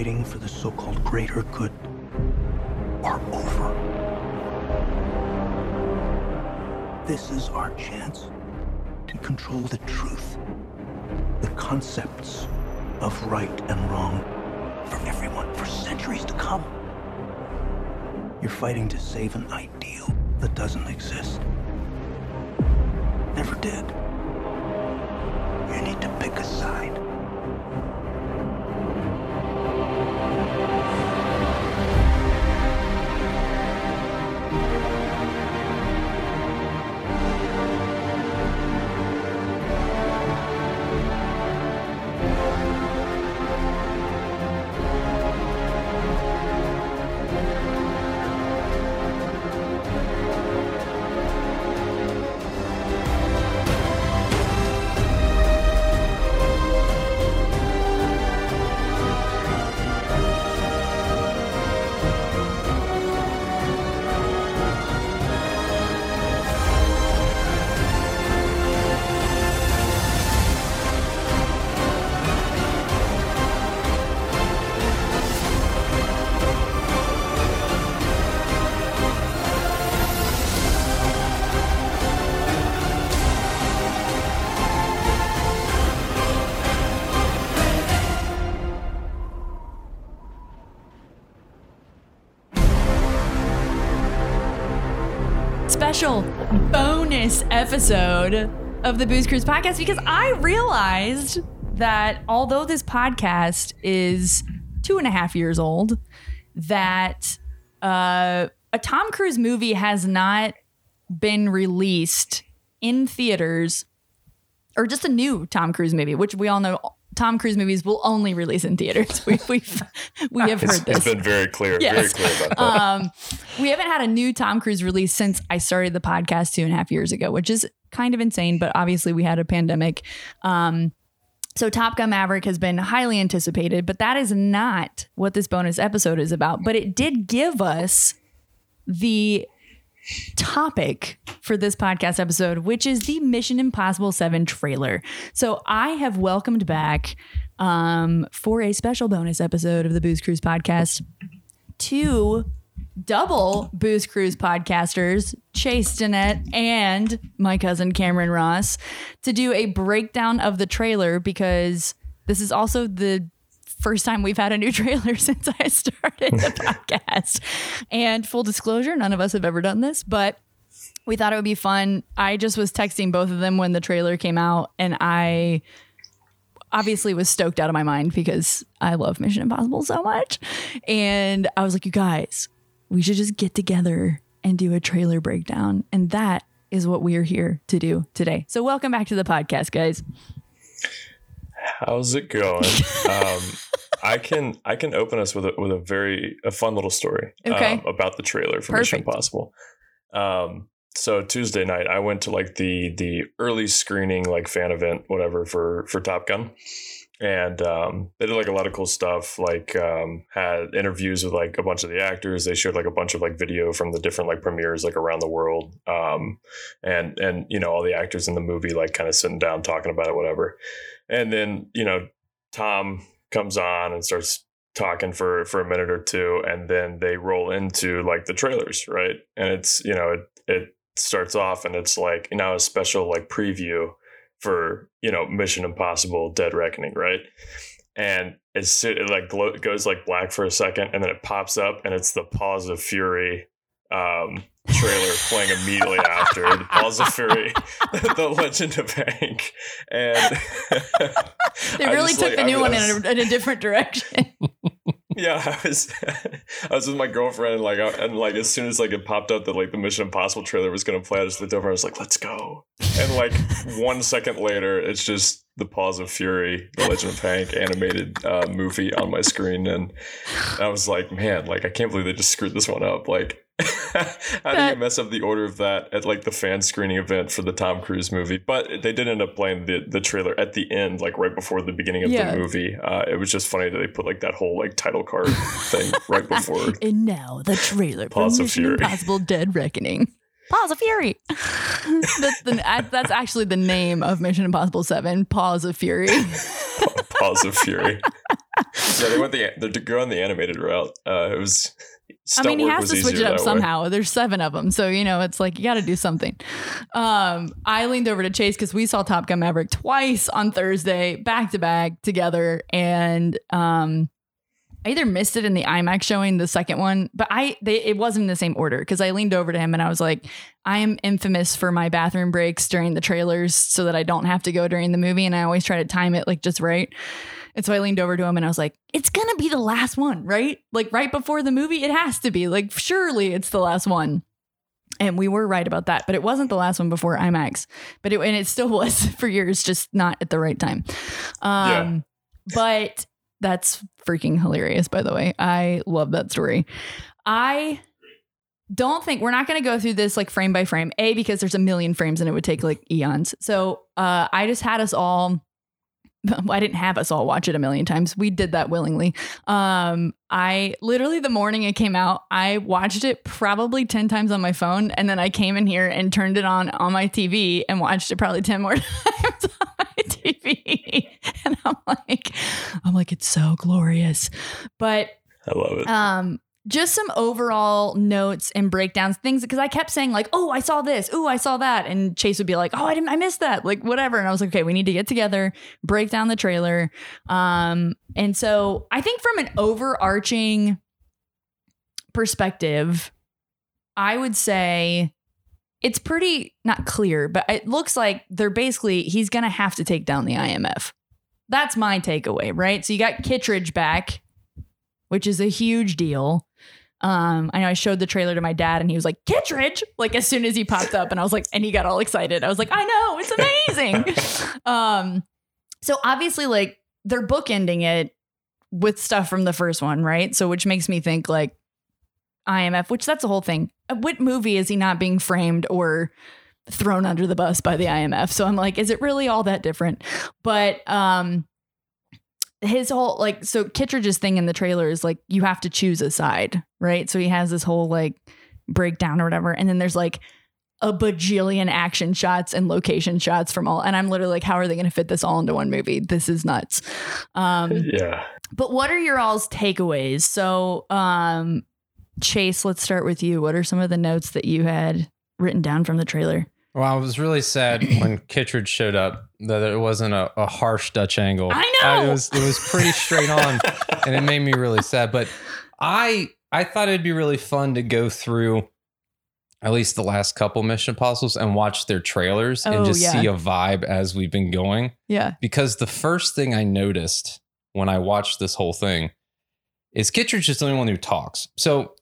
Fighting for the so called greater good are over. This is our chance to control the truth, the concepts of right and wrong for everyone for centuries to come. You're fighting to save an ideal that doesn't exist. Never did. You need to pick a side. Special bonus episode of the Booze Cruise podcast because I realized that although this podcast is two and a half years old, that uh, a Tom Cruise movie has not been released in theaters or just a new Tom Cruise movie, which we all know Tom Cruise movies will only release in theaters. We, we've we have heard this. it's been very clear, Yes. very clear about that. Um, we haven't had a new Tom Cruise release since I started the podcast two and a half years ago, which is kind of insane. But obviously, we had a pandemic. Um, so Top Gun Maverick has been highly anticipated, but that is not what this bonus episode is about. But it did give us the topic for this podcast episode, which is the Mission Impossible 7 trailer. So I have welcomed back um, for a special bonus episode of the Booze Cruise podcast two double Booze Cruise podcasters, Chase Danette and my cousin Cameron Ross, to do a breakdown of the trailer because this is also the first time we've had a new trailer since I started the podcast. And full disclosure, none of us have ever done this, but we thought it would be fun. I just was texting both of them when the trailer came out, and I obviously was stoked out of my mind because I love Mission Impossible so much. And I was like, you guys, we should just get together and do a trailer breakdown. And that is what we are here to do today. So, welcome back to the podcast, guys. How's it going? um, I can I can open us with a with a very a fun little story Okay. um, about the trailer for Mission Impossible. Um, so Tuesday night, I went to like the the early screening like fan event, whatever for for Top Gun, and um, they did like a lot of cool stuff. Like um, had interviews with like a bunch of the actors. They showed like a bunch of like video from the different like premieres like around the world, um, and and you know all the actors in the movie like kind of sitting down talking about it, whatever. And then you know Tom comes on and starts talking for for a minute or two and then they roll into like the trailers right? And it's you know it it starts off and it's like you know a special like preview for you know mission impossible dead reckoning right? And it's it like glow, goes like black for a second and then it pops up and it's the paws of fury um trailer playing immediately after the paws of fury the legend of hank and They really took like, the I new one was- in a, in a different direction. yeah, I was I was with my girlfriend and like I, and like as soon as like it popped up that like the Mission Impossible trailer was gonna play, I just looked over. I was like, "Let's go!" And like one second later, it's just the Paws of Fury, the Legend of Hank animated uh, movie on my screen, and I was like, "Man, like I can't believe they just screwed this one up." Like, how do That- you mess up the order of that at like the fan screening event for the Tom Cruise movie? But they did end up playing the the trailer at the end, like right before the beginning of Yeah. the movie. Uh, it was just funny that they put like that whole like title card thing right before. and now the trailer for Paws of Mission Fury. Impossible Dead Reckoning. Paws of Fury. that's, the, that's actually the name of Mission Impossible 7, Paws of Fury. Paws of Fury. Yeah, they went the they're going the animated route. Uh, it was. I mean, he has to switch it up that way. somehow. There's seven of them, so you know it's like you got to do something. Um, I leaned over to Chase because we saw Top Gun Maverick twice on Thursday, back to back together, and um, I either missed it in the IMAX showing, the second one, but I they it wasn't in the same order because I leaned over to him and I was like, I am infamous for my bathroom breaks during the trailers so that I don't have to go during the movie, and I always try to time it like just right. And so I leaned over to him and I was like, it's going to be the last one, right? Like right before the movie, it has to be. Like, surely it's the last one. And we were right about that, but it wasn't the last one before IMAX. But it and it still was for years, just not at the right time. Um, but that's freaking hilarious, by the way. I love that story. I don't think we're not going to go through this like frame by frame. A because there's a million frames and it would take like eons. So uh, I just had us all. I didn't have us all watch it a million times. We did that willingly. Um, I literally the morning it came out, I watched it probably 10 times on my phone and then I came in here and turned it on on my TV and watched it probably 10 more times TV. And I'm like I'm like it's so glorious. But I love it. um just some overall notes and breakdowns things because i kept saying like oh i saw this oh i saw that and chase would be like oh i didn't i missed that like whatever and i was like okay we need to get together break down the trailer um and so i think from an overarching perspective i would say it's pretty not clear but it looks like they're basically he's gonna have to take down the imf that's my takeaway right so you got kittredge back which is a huge deal. Um, I know I showed the trailer to my dad and he was like, Kittredge, like as soon as he popped up, and I was like, and he got all excited. I was like, I know, it's amazing. um, so obviously, like they're bookending it with stuff from the first one, right? So which makes me think like IMF, which that's the whole thing. Uh, What movie is he not being framed or thrown under the bus by the IMF? So I'm like, is it really all that different? But um his whole like so Kittredge's thing in the trailer is like you have to choose a side, right? So he has this whole like breakdown or whatever, and then there's like a bajillion action shots and location shots from all, and I'm literally like, how are they going to fit this all into one movie? This is nuts. Um, yeah. but what are your all's takeaways? So, um, Chase, let's start with you. What are some of the notes that you had written down from the trailer? Well, I was really sad when Kittredge showed up that it wasn't a, a harsh Dutch angle. I know! it was it was pretty straight on, and it made me really sad. But I I thought it'd be really fun to go through at least the last couple Mission Impossibles and watch their trailers Oh, and just yeah. see a vibe as we've been going. Yeah. Because the first thing I noticed when I watched this whole thing is Kittredge is the only one who talks. So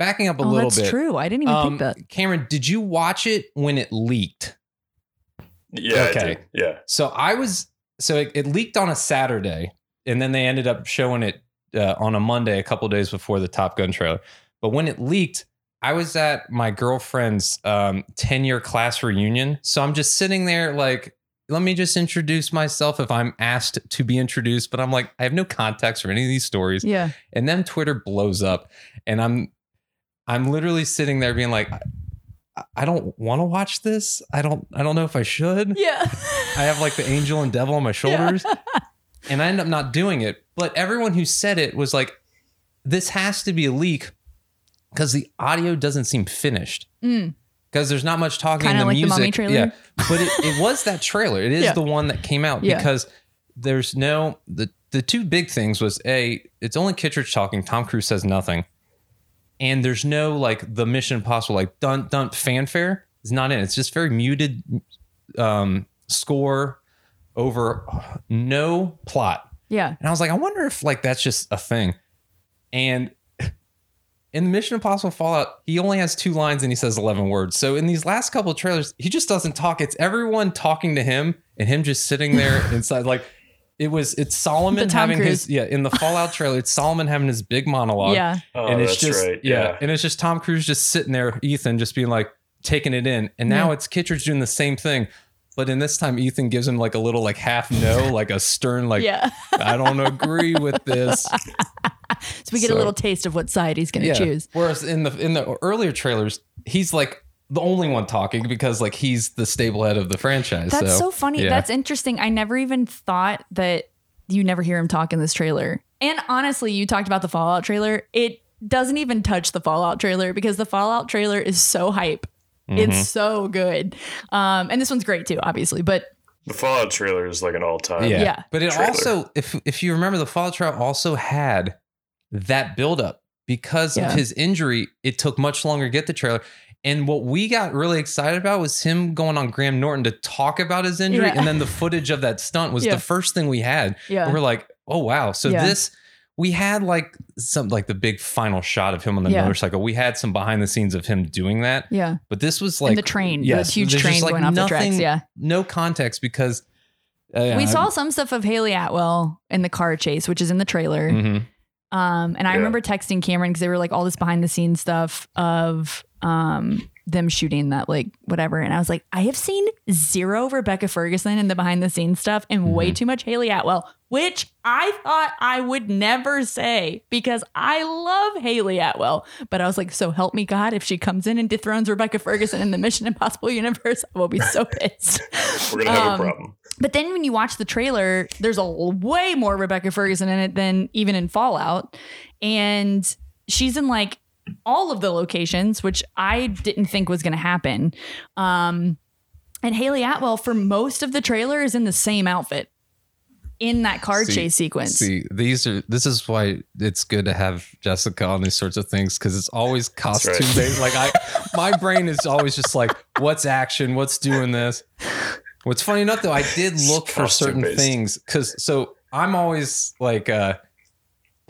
backing up a oh, little that's bit. That's true. I didn't even Um, think that. Cameron, did you watch it when it leaked? Yeah. I Okay. did. Yeah. So I was so it, it leaked on a Saturday, and then they ended up showing it uh, on a Monday, a couple days before the Top Gun trailer. But when it leaked, I was at my girlfriend's um, 10 year class reunion. So I'm just sitting there like, let me just introduce myself if I'm asked to be introduced. But I'm like, I have no context for any of these stories. Yeah. And then Twitter blows up, and I'm I'm literally sitting there being like, I, I don't want to watch this. I don't I don't know if I should. Yeah. I have like the angel and devil on my shoulders. And I end up not doing it. But everyone who said it was like, this has to be a leak because the audio doesn't seem finished. Mm. Because there's not much talking Kinda in the like the music. Trailer? Yeah. But it, it was that trailer. It is Yeah. the one that came out Yeah. because there's no the the two big things was a it's only Kittredge talking. Tom Cruise says nothing, and there's no like the Mission Impossible like dun dun fanfare is not in. It's just very muted um, score over no plot. Yeah. And I was like, I wonder if like that's just a thing. And in the Mission Impossible Fallout, he only has two lines and he says 11 words. So in these last couple of trailers, he just doesn't talk. It's everyone talking to him and him just sitting there inside. Like it was, it's Solomon The having Cruise. his, yeah, in the Fallout trailer, it's Solomon having his big monologue. Yeah. Oh, and it's that's just, right. yeah. Yeah. And it's just Tom Cruise just sitting there, Ethan just being like, taking it in. And now Yeah. it's Kittredge doing the same thing. But in this time, Ethan gives him like a little like half no, like a stern, like, yeah. I don't agree with this. So we get a little taste of what side he's going to choose. Whereas in the in the earlier trailers, he's like the only one talking because like he's the stable head of the franchise. That's so, so funny. yeah. That's interesting. I never even thought that you never hear him talk in this trailer. And honestly, you talked about the Fallout trailer. It doesn't even touch the Fallout trailer because the Fallout trailer is so hype. Mm-hmm. It's so good. Um, and this one's great too, obviously. But The Fallout trailer is like an all time. yeah. Yeah. But it Trailer. also, if if you remember, the Fallout trailer also had that buildup because Yeah. of his injury. It took much longer to get the trailer. And what we got really excited about was him going on Graham Norton to talk about his injury, Yeah. and then the footage of that stunt was Yeah. the first thing we had. yeah, And we're like, oh wow! So Yeah. this we had like some like the big final shot of him on the motorcycle. We had some behind the scenes of him doing that, yeah. but this was like and the train, yes, the huge train like, going off the tracks. nothing- Yeah. no context because uh, we saw some stuff of Hayley Atwell in the car chase, which is in the trailer. Mhm. Um, and I Yeah. remember texting Cameron because they were like all this behind the scenes stuff of um them shooting that like whatever. And I was like, I have seen zero Rebecca Ferguson in the behind the scenes stuff and way too much Hayley Atwell, which I thought I would never say because I love Hayley Atwell. But I was like, so help me God, if she comes in and dethrones Rebecca Ferguson in the Mission Impossible universe, I will be so pissed. We're gonna have Um, a problem. But then when you watch the trailer, there's a way more Rebecca Ferguson in it than even in Fallout. And she's in like all of the locations, which I didn't think was going to happen. Um, and Hayley Atwell, for most of the trailer, is in the same outfit in that car See- chase sequence. See, these are this is why it's good to have Jessica on these sorts of things because it's always costume right. based. Like I, my brain is always just like, what's action? What's doing this? What's funny enough though, I did look for certain Costume-based. things because so I'm always like, uh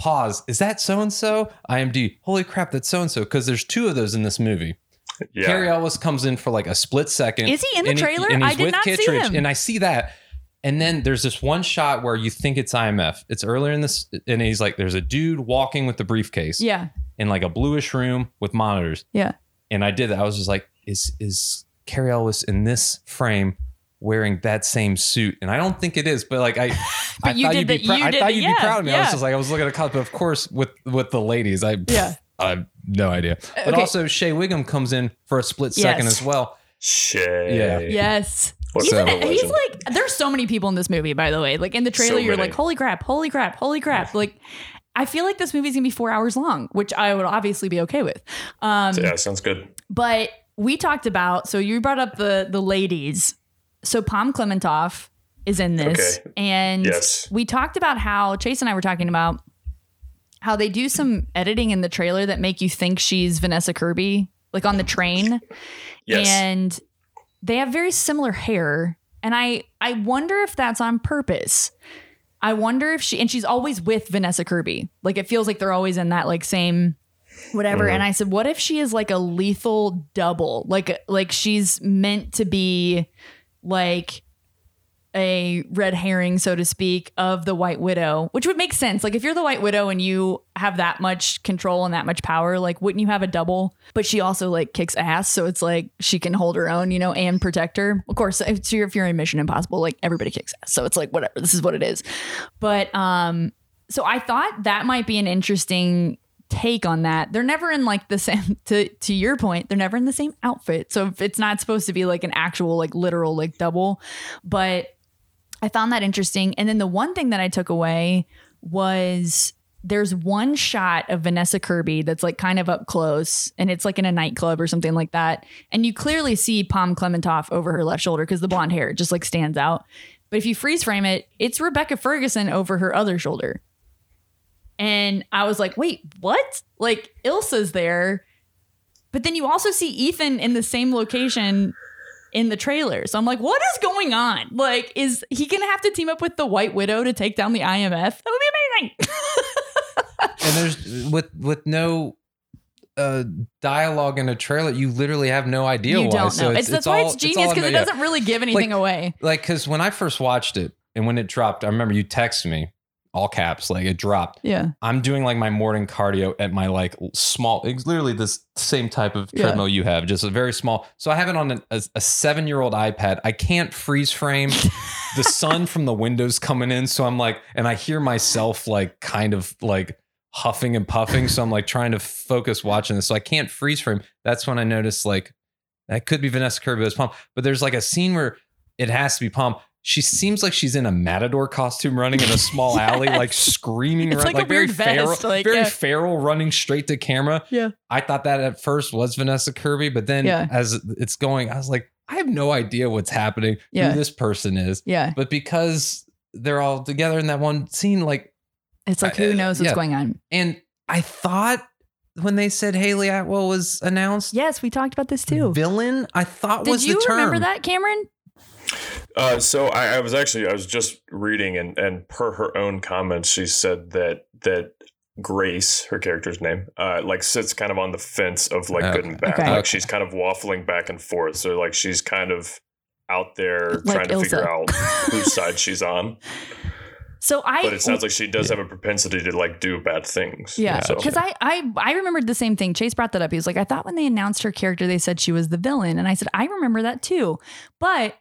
pause. Is that so and so? IMD. Holy crap, that's so and so. Because there's two of those in this movie. Yeah. Cary Elwes comes in for like a split second. Is he in the and trailer? and I he's did with not see him. And I see that. And then there's this one shot where you think it's IMF. It's earlier in this, and he's like, there's a dude walking with the briefcase yeah. in like a bluish room with monitors. Yeah. And I did that. I was just like, is is Cary Elwes in this frame wearing that same suit? And I don't think it is, but like I, I But you thought did you'd be the- proud. you I thought you'd yeah, be proud of me. I was just like, I was looking at a cop, but of course with with the ladies, I Yeah. I have no idea. But Okay. also Shea Whigham comes in for a split second Yes. as well. Shay. Yeah. Yes. What He's, a in- he's legend. like, there's so many people in this movie, by the way. Like in the trailer, So you're many. like, holy crap, holy crap, holy crap. Like, I feel like this movie's gonna be four hours long, which I would obviously be okay with. Um, yeah, sounds good. but we talked about, so you brought up the the ladies. So Pom Klementieff is in this, Okay. and Yes. we talked about how Chase and I were talking about how they do some editing in the trailer that make you think she's Vanessa Kirby, like on the train. Yes. and they have very similar hair. And i i wonder if that's on purpose. I wonder if she and she's always with vanessa kirby. Like it feels like they're always in that like same whatever. Mm-hmm. And i said what if she is like a lethal double? Like like she's meant to be like a red herring, so to speak, of the White Widow, which would make sense. Like if you're the White Widow and you have that much control and that much power, like wouldn't you have a double? But she also like kicks ass, so it's like she can hold her own, you know, and protect her. Of course, if you're, if you're in Mission Impossible, like everybody kicks ass, so it's like whatever. This is what it is. But um, so I thought that might be an interesting take on that. They're never in like the same to to your point, they're never in the same outfit. So it's not supposed to be like an actual like literal like double, but I found that interesting. And then the one thing that I took away was there's one shot of Vanessa Kirby that's like kind of up close and it's like in a nightclub or something like that. And you clearly see Pom Klementieff over her left shoulder because the blonde hair just like stands out. But if you freeze frame it, it's Rebecca Ferguson over her other shoulder. And I was like, wait, what? Like Ilsa's there. But then you also see Ethan in the same location in the trailer. So I'm like, what is going on? Like, is he gonna have to team up with the White Widow to take down the IMF? That would be amazing. and there's with with no uh dialogue in a trailer you literally have no idea you why don't so know. It's, that's why all- it's genius because it doesn't really give anything away. like because when i first watched it and when it dropped i remember you texted me all caps like it dropped. Yeah. i'm doing like my morning cardio at my like small it's literally this same type of Yeah. treadmill you have just a very small so i have it on an, a, a seven year old ipad. I can't freeze frame. The sun from the windows coming in so i'm like and i hear myself like kind of like huffing and puffing so i'm like trying to focus watching this so i can't freeze frame. That's when i noticed like that could be vanessa kirby as Pom. But there's like a scene where it has to be Pom she seems like she's in a matador costume running in a small alley, like screaming, around, like a very feral, like, very yeah. feral, running straight to camera. Yeah. I thought that at first was Vanessa Kirby, but then Yeah. as it's going, I was like, I have no idea what's happening, Yeah. who this person is. Yeah. But because they're all together in that one scene, like, It's like Uh, who knows what's going on. and I thought when they said Hayley Atwell was announced, Yes, we talked about this too. villain, I thought Did was you the term. remember that, Cameron? Uh, so I, I was actually I was just reading and and per her own comments, she said that that Grace, her character's name, uh, like sits kind of on the fence of like good and bad. Okay. Like Okay. she's kind of waffling back and forth. So like she's kind of out there Like trying to figure out whose side she's on. So I But it sounds like she does have a propensity to like do bad things. Yeah, So- because I, I I remembered the same thing. Chase brought that up. He was like, I thought when they announced her character, they said she was the villain, and I said I remember that too. But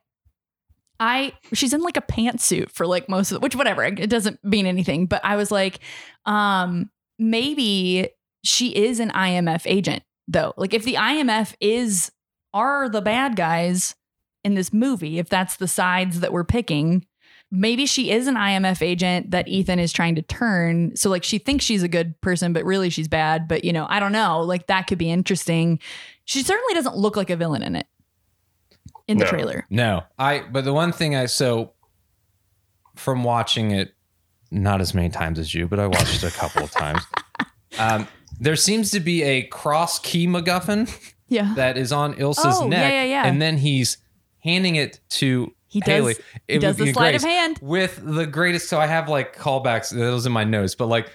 I she's in like a pantsuit for like most of the, which whatever it doesn't mean anything. But I was like, um, maybe she is an IMF agent though. Like if the IMF is are the bad guys in this movie, if that's the sides that we're picking, maybe she is an IMF agent that Ethan is trying to turn. So like she thinks she's a good person, but really she's bad. But you know, I don't know. Like that could be interesting. She certainly doesn't look like a villain in it. In the No. trailer. No, I. But the one thing I so from watching it, not as many times as you, but I watched it a couple of times. Um, there seems to be a cross key MacGuffin Yeah. that is on Ilsa's Oh, neck, yeah, yeah. and then he's handing it to He does Haley. he It does the sleight of hand. with the greatest. So I have like callbacks. Those in my notes, but like.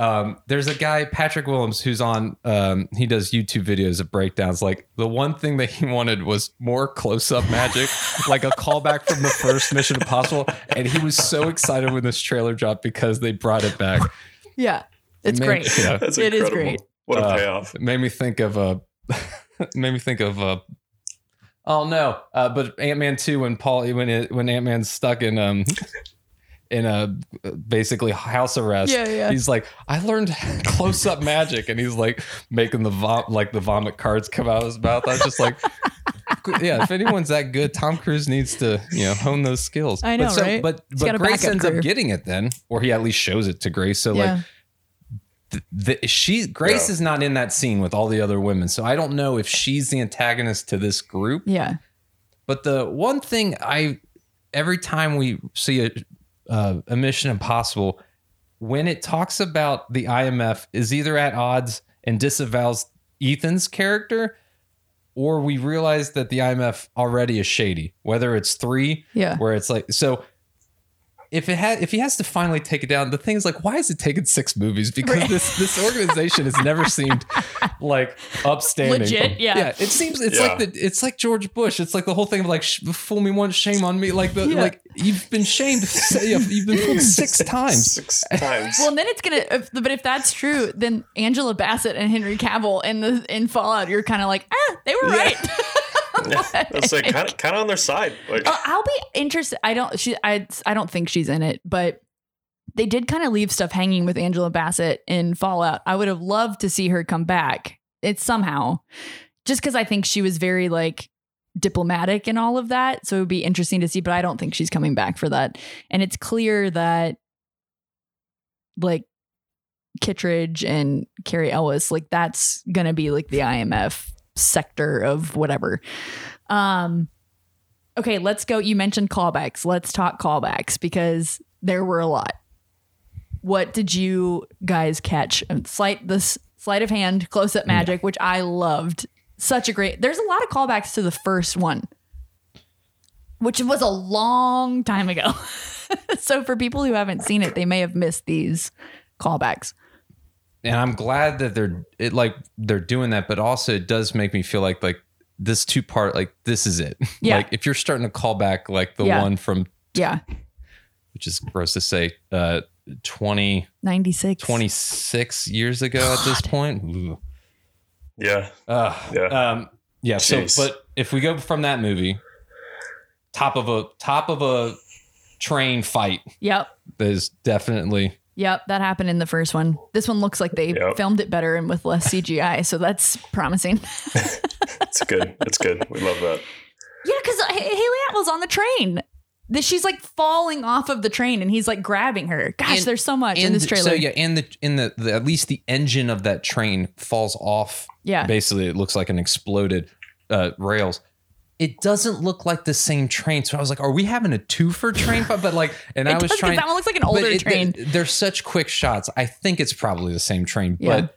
Um, there's a guy, Patrick Willems, who's on. Um, he does YouTube videos of breakdowns. Like the one thing that he wanted was more close-up magic, like a callback from the first Mission Impossible. And he was so excited when this trailer dropped because they brought it back. Yeah. It's Man, great. yeah. That's It is incredible. great. What a Uh, payoff. It made me think of uh made me think of uh oh no uh but ant-man 2 when paul when it, when ant-man's stuck in um in a basically house arrest Yeah, yeah. he's like i learned close-up magic and he's like making the vom- like the vomit cards come out of his mouth i was just like yeah if anyone's that good tom cruise needs to you know hone those skills I know, but so, right? but He's but grace ends career. up getting it then or he at least shows it to grace so like yeah. the, she Grace Yeah. is not in that scene with all the other women, so I don't know if she's the antagonist to this group. yeah. But the one thing I every time we see a uh, a Mission Impossible, when it talks about the IMF, is either at odds and disavows Ethan's character, or we realize that the IMF already is shady. Whether it's three, Yeah. where it's like so. If it had, if he has to finally take it down, the thing is like, why is it taking six movies? Because Right. this this organization has never seemed like upstanding. Legit, yeah. yeah. It seems it's Yeah. like the it's like George Bush. It's like the whole thing of like sh- fool me once, shame on me. Like the Yeah. like you've been shamed. You've been fooled six times. Six times. Well, and then it's gonna. If, but if that's true, then Angela Bassett and Henry Cavill in the in Fallout, you're kind of like, ah, they were Yeah. right. Like kind of kind of on their side. Like Uh, I'll be interested. I don't. She. I. I don't think she's in it, but they did kind of leave stuff hanging with Angela Bassett in Fallout. I would have loved to see her come back. It's somehow, just because I think she was very like diplomatic and all of that. So it would be interesting to see. But I don't think she's coming back for that. And it's clear that like Kittredge and Cary Elwes, like that's gonna be like the IMF sector of whatever. Um okay, let's go. You mentioned callbacks. Let's talk callbacks because there were a lot. What did you guys catch? Slight this sleight of hand, close up magic, which I loved. Such a great. There's a lot of callbacks to the first one, which was a long time ago. so for people who haven't seen it, they may have missed these callbacks. And I'm glad that they're it like they're doing that, but also it does make me feel like like this two part like this is it. Yeah. like if you're starting to call back like the Yeah. one from Yeah, which is gross to say, uh 20, 96. 26 years ago at this point. Ooh. yeah, Uh, Yeah. Um, yeah. So, but if we go from that movie, top of a top of a train fight Yep. There's definitely Yep, that happened in the first one. This one looks like they Yep. filmed it better and with less CGI, so that's promising. it's good. It's good. We love that. yeah, because Hayley Atwell's on the train. That she's like falling off of the train and he's like grabbing her. Gosh, And- there's so much in this trailer. So yeah, and the in the, the at least the engine of that train falls off. Yeah. Basically, it looks like an exploded uh, rails. It doesn't look like the same train. So I was like, "Are we having a two for train?" fight? But like, and It I was does, 'cause trying. that one looks like an older it- train. They're, they're such quick shots. I think it's probably the same train, Yeah. but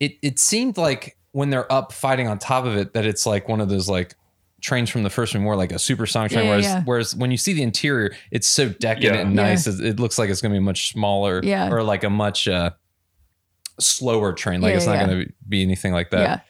it it seemed like when they're up fighting on top of it that it's like one of those like trains from the first one, more like a supersonic train. Yeah, yeah, whereas yeah. whereas when you see the interior, it's so decadent Yeah. and nice. It it looks like it's going to be much smaller, Yeah. or like a much uh, slower train. Like Yeah, it's not yeah. going to be anything like that.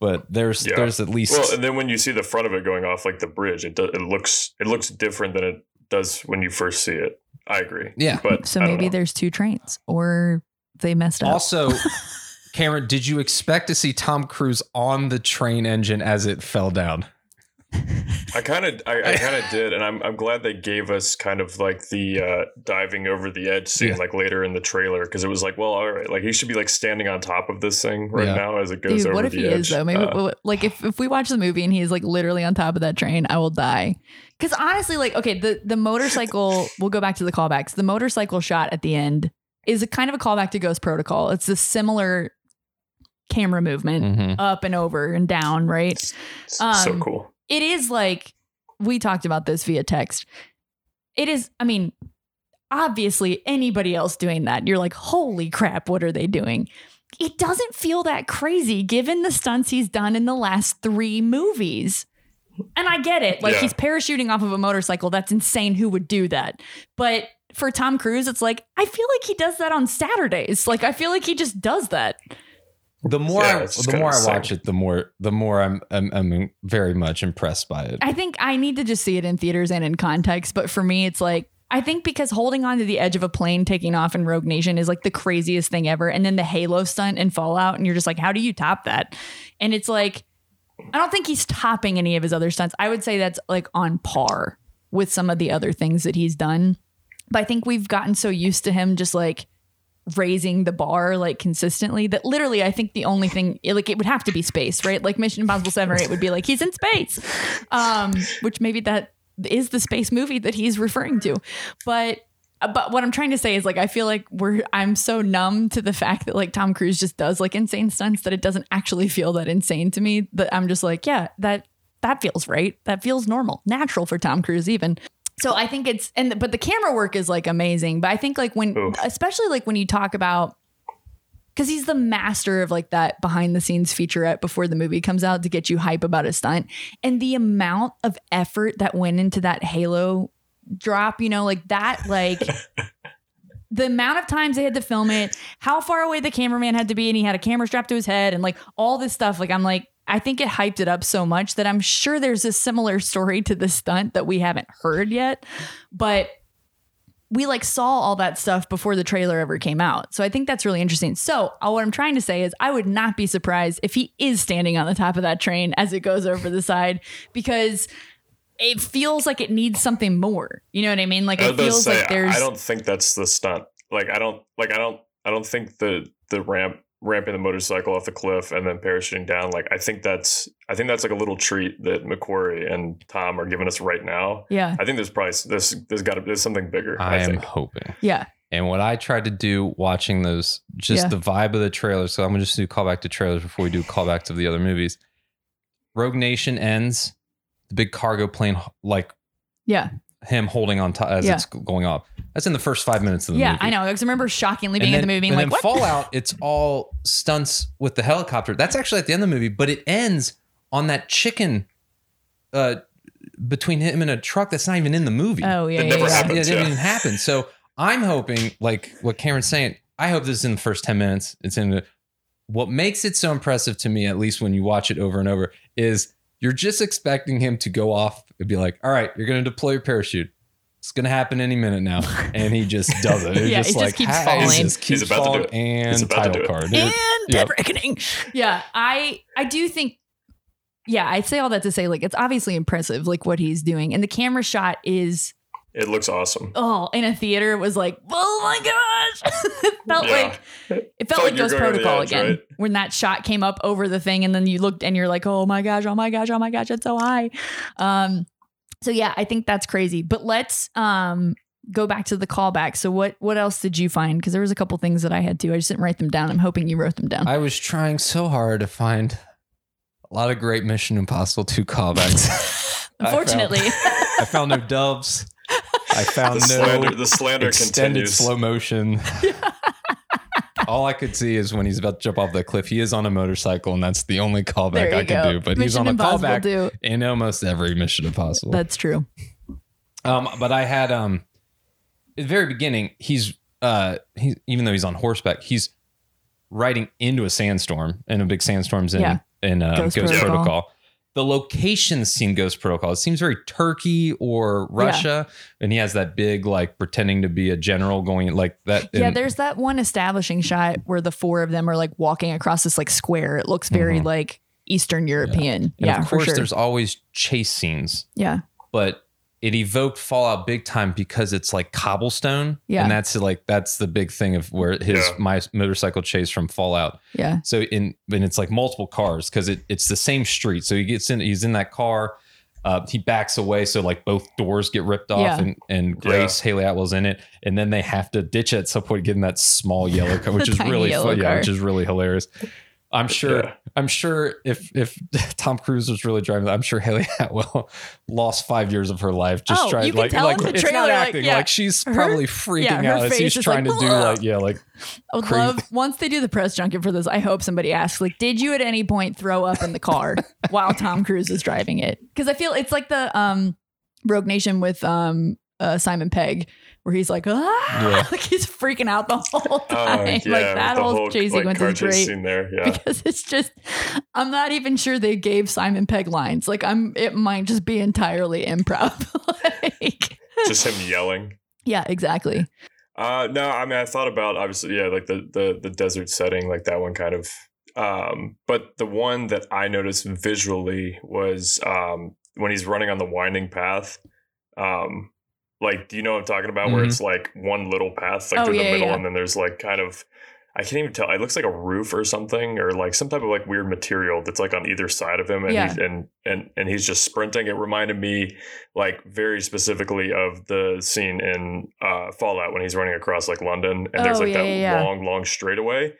Yeah. But there's Yeah. there's at least Well, and then when you see the front of it going off like the bridge, it does, it looks it looks different than it does when you first see it. I agree. Yeah. but So maybe there's two trains or they messed up. also. Cameron, did you expect to see Tom Cruise on the train engine as it fell down? I kind of, I, I kind of did, and I'm, I'm glad they gave us kind of like the uh, diving over the edge scene, Yeah. like later in the trailer, because it was like, well, all right, like he should be like standing on top of this thing right Yeah. now as it goes Dude, over what if the he edge. is though? Maybe Uh, like if, if we watch the movie and he's like literally on top of that train, I will die. Because honestly, like okay, the the motorcycle. we'll go back to the callbacks. The motorcycle shot at the end is a kind of a callback to Ghost Protocol. It's a similar camera movement Mm-hmm. up and over and down, right? it's so um, cool. It is like we talked about this via text. It is. I mean, obviously, anybody else doing that, you're like, holy crap, what are they doing? It doesn't feel that crazy given the stunts he's done in the last three movies. And I get it. Like Yeah. he's parachuting off of a motorcycle. That's insane. Who would do that? But for Tom Cruise, it's like, I feel like he does that on Saturdays. Like, I feel like he just does that. The more Yeah, I, the more I watch it, the more the more I'm, I'm I'm very much impressed by it. I think I need to just see it in theaters and in context. But for me, it's like, I think because holding on to the edge of a plane taking off in Rogue Nation is like the craziest thing ever. And then the Halo stunt in Fallout, and you're just like, how do you top that? And it's like, I don't think he's topping any of his other stunts. I would say that's like on par with some of the other things that he's done. But I think we've gotten so used to him just like raising the bar like consistently that literally I think the only thing like it would have to be space, right? Like Mission Impossible 7 or 8 would be like he's in space. Um which maybe that is the space movie that he's referring to. But but what I'm trying to say is like I feel like we're I'm so numb to the fact that like Tom Cruise just does like insane stunts that it doesn't actually feel that insane to me that I'm just like yeah that that feels right that feels normal natural for Tom Cruise even so I think it's and but the camera work is like amazing but I think like when Oof. especially like when you talk about because he's the master of like that behind the scenes featurette before the movie comes out to get you hype about a stunt and the amount of effort that went into that halo drop you know like that like the amount of times they had to film it how far away the cameraman had to be and he had a camera strapped to his head and like all this stuff like i'm like i think it hyped it up so much that i'm sure there's a similar story to the stunt that we haven't heard yet but we like saw all that stuff before the trailer ever came out. So I think that's really interesting. So uh, what I'm trying to say is I would not be surprised if he is standing on the top of that train as it goes over the side because it feels like it needs something more. You know what I mean? Like I it was about to feels say, like there's I don't think that's the stunt. Like I don't like I don't I don't think the the ramp ramping the motorcycle off the cliff and then parachuting down. Like I think that's I think that's like a little treat that McQuarrie and Tom are giving us right now. yeah. I think there's probably there's there's got to there's something bigger. I I, am think. hoping. Yeah. And what I tried to do watching those, just Yeah. the vibe of the trailers. So I'm gonna just do callback to trailers before we do callback to the other movies. Rogue Nation ends. The big cargo plane, like Yeah. Him holding on top as Yeah. it's going off. That's in the first five minutes of the movie. Yeah, movie. I know. Because I remember shockingly being and at then, the movie being and like, then what? Fallout, it's all stunts with the helicopter. That's actually at the end of the movie, but it ends on that chicken uh, between him and a truck that's not even in the movie. Oh, yeah. It yeah, never yeah. happened. Yeah, it didn't even happen. So I'm hoping, like what Karen's saying, I hope this is in the first 10 minutes. It's in the what makes it so impressive to me, at least when you watch it over and over, is you're just expecting him to go off and be like, all right, you're gonna deploy your parachute. It's gonna happen any minute now. And he just does it. It's Yeah, just it just keeps "Hi," falling. He just He's keeps about to do it. and He's about to do it. card. and Yep. Dead Reckoning. Yeah, I I do think. Yeah, I say all that to say like it's obviously impressive like what he's doing, and the camera shot is It looks awesome. oh in a theater it was like oh my gosh, it felt Yeah. like it felt like like Ghost going to the Protocol edge, again right? when that shot came up over the thing, and then you looked and you're like oh my gosh, oh my gosh, oh my gosh, it's so high. Um, So yeah, I think that's crazy. But let's um go back to the callback. So what what else did you find? Because there was a couple things that I had too. I just didn't write them down. I'm hoping you wrote them down. I was trying so hard to find a lot of great Mission Impossible 2 callbacks. I found- Unfortunately. I found no doves. I found The no slander, the slander extended continues. slow motion. All I could see is when he's about to jump off the cliff. He is on a motorcycle, and that's the only callback you I can do. But Mission he's on a Impossible callback too. in almost every Mission Impossible. That's true. Um, but I had um, at the very beginning, he's uh, he even though he's on horseback, he's riding into a sandstorm, and a big sandstorm's in Yeah. in um, Ghost Ghost, Protocol. Protocol. The location scene Ghost Protocol. It seems very Turkey or Russia, and he has that big like pretending to be a general going like that. Yeah, there's that one establishing shot where the four of them are like walking across this like square. It looks very Mhm. like Eastern European. and Yeah, of course, sure. there's always chase scenes, yeah, but it evoked Fallout big time because it's like cobblestone. Yeah. And that's like that's the big thing of where his Yeah. my motorcycle chase from Fallout. yeah, So in and it's like multiple cars because it, it's the same street. So he gets in, he's in that car. Uh, he backs away, so like both doors get ripped off, Yeah. and and Grace Hayley Atwell's in it, and then they have to ditch it at some point, getting that small yellow car, which is really yellow fun, yeah, which is really hilarious. I'm sure. I'm sure if if Tom Cruise was really driving, I'm sure Hayley Atwell lost five years of her life just Oh, trying like like the it's trailer, not like, acting yeah. like she's Her- probably freaking yeah, out as he's trying like, to do like yeah like I would Crazy. love once they do the press junket for this. I hope somebody asks, like, did you at any point throw up in the car while Tom Cruise is driving it? Because I feel it's like the um Rogue Nation with um uh, Simon Pegg, where he's like, ah, Yeah. like he's freaking out the whole Oh, time. yeah, like that the whole, chase like, sequence is great. scene there. Yeah. because it's just I'm not even sure they gave Simon Pegg lines. Like I'm it might just be entirely improv. like Just him yelling. Yeah, exactly. Uh, no, I mean, I thought about obviously, yeah, like the the the desert setting, like that one kind of. Um, but the one that I noticed visually was um when he's running on the winding path. Um, like, do you know what I'm talking about? Where Mhm. it's like one little path, like Oh, through yeah, the middle, yeah. and then there's like kind of. I can't even tell. It looks like a roof or something, or like some type of like weird material that's like on either side of him, and Yeah. he's and and and he's just sprinting. It reminded me like very specifically of the scene in uh, Fallout when he's running across like London, and there's Oh, like yeah, that yeah, yeah. long, long straightaway.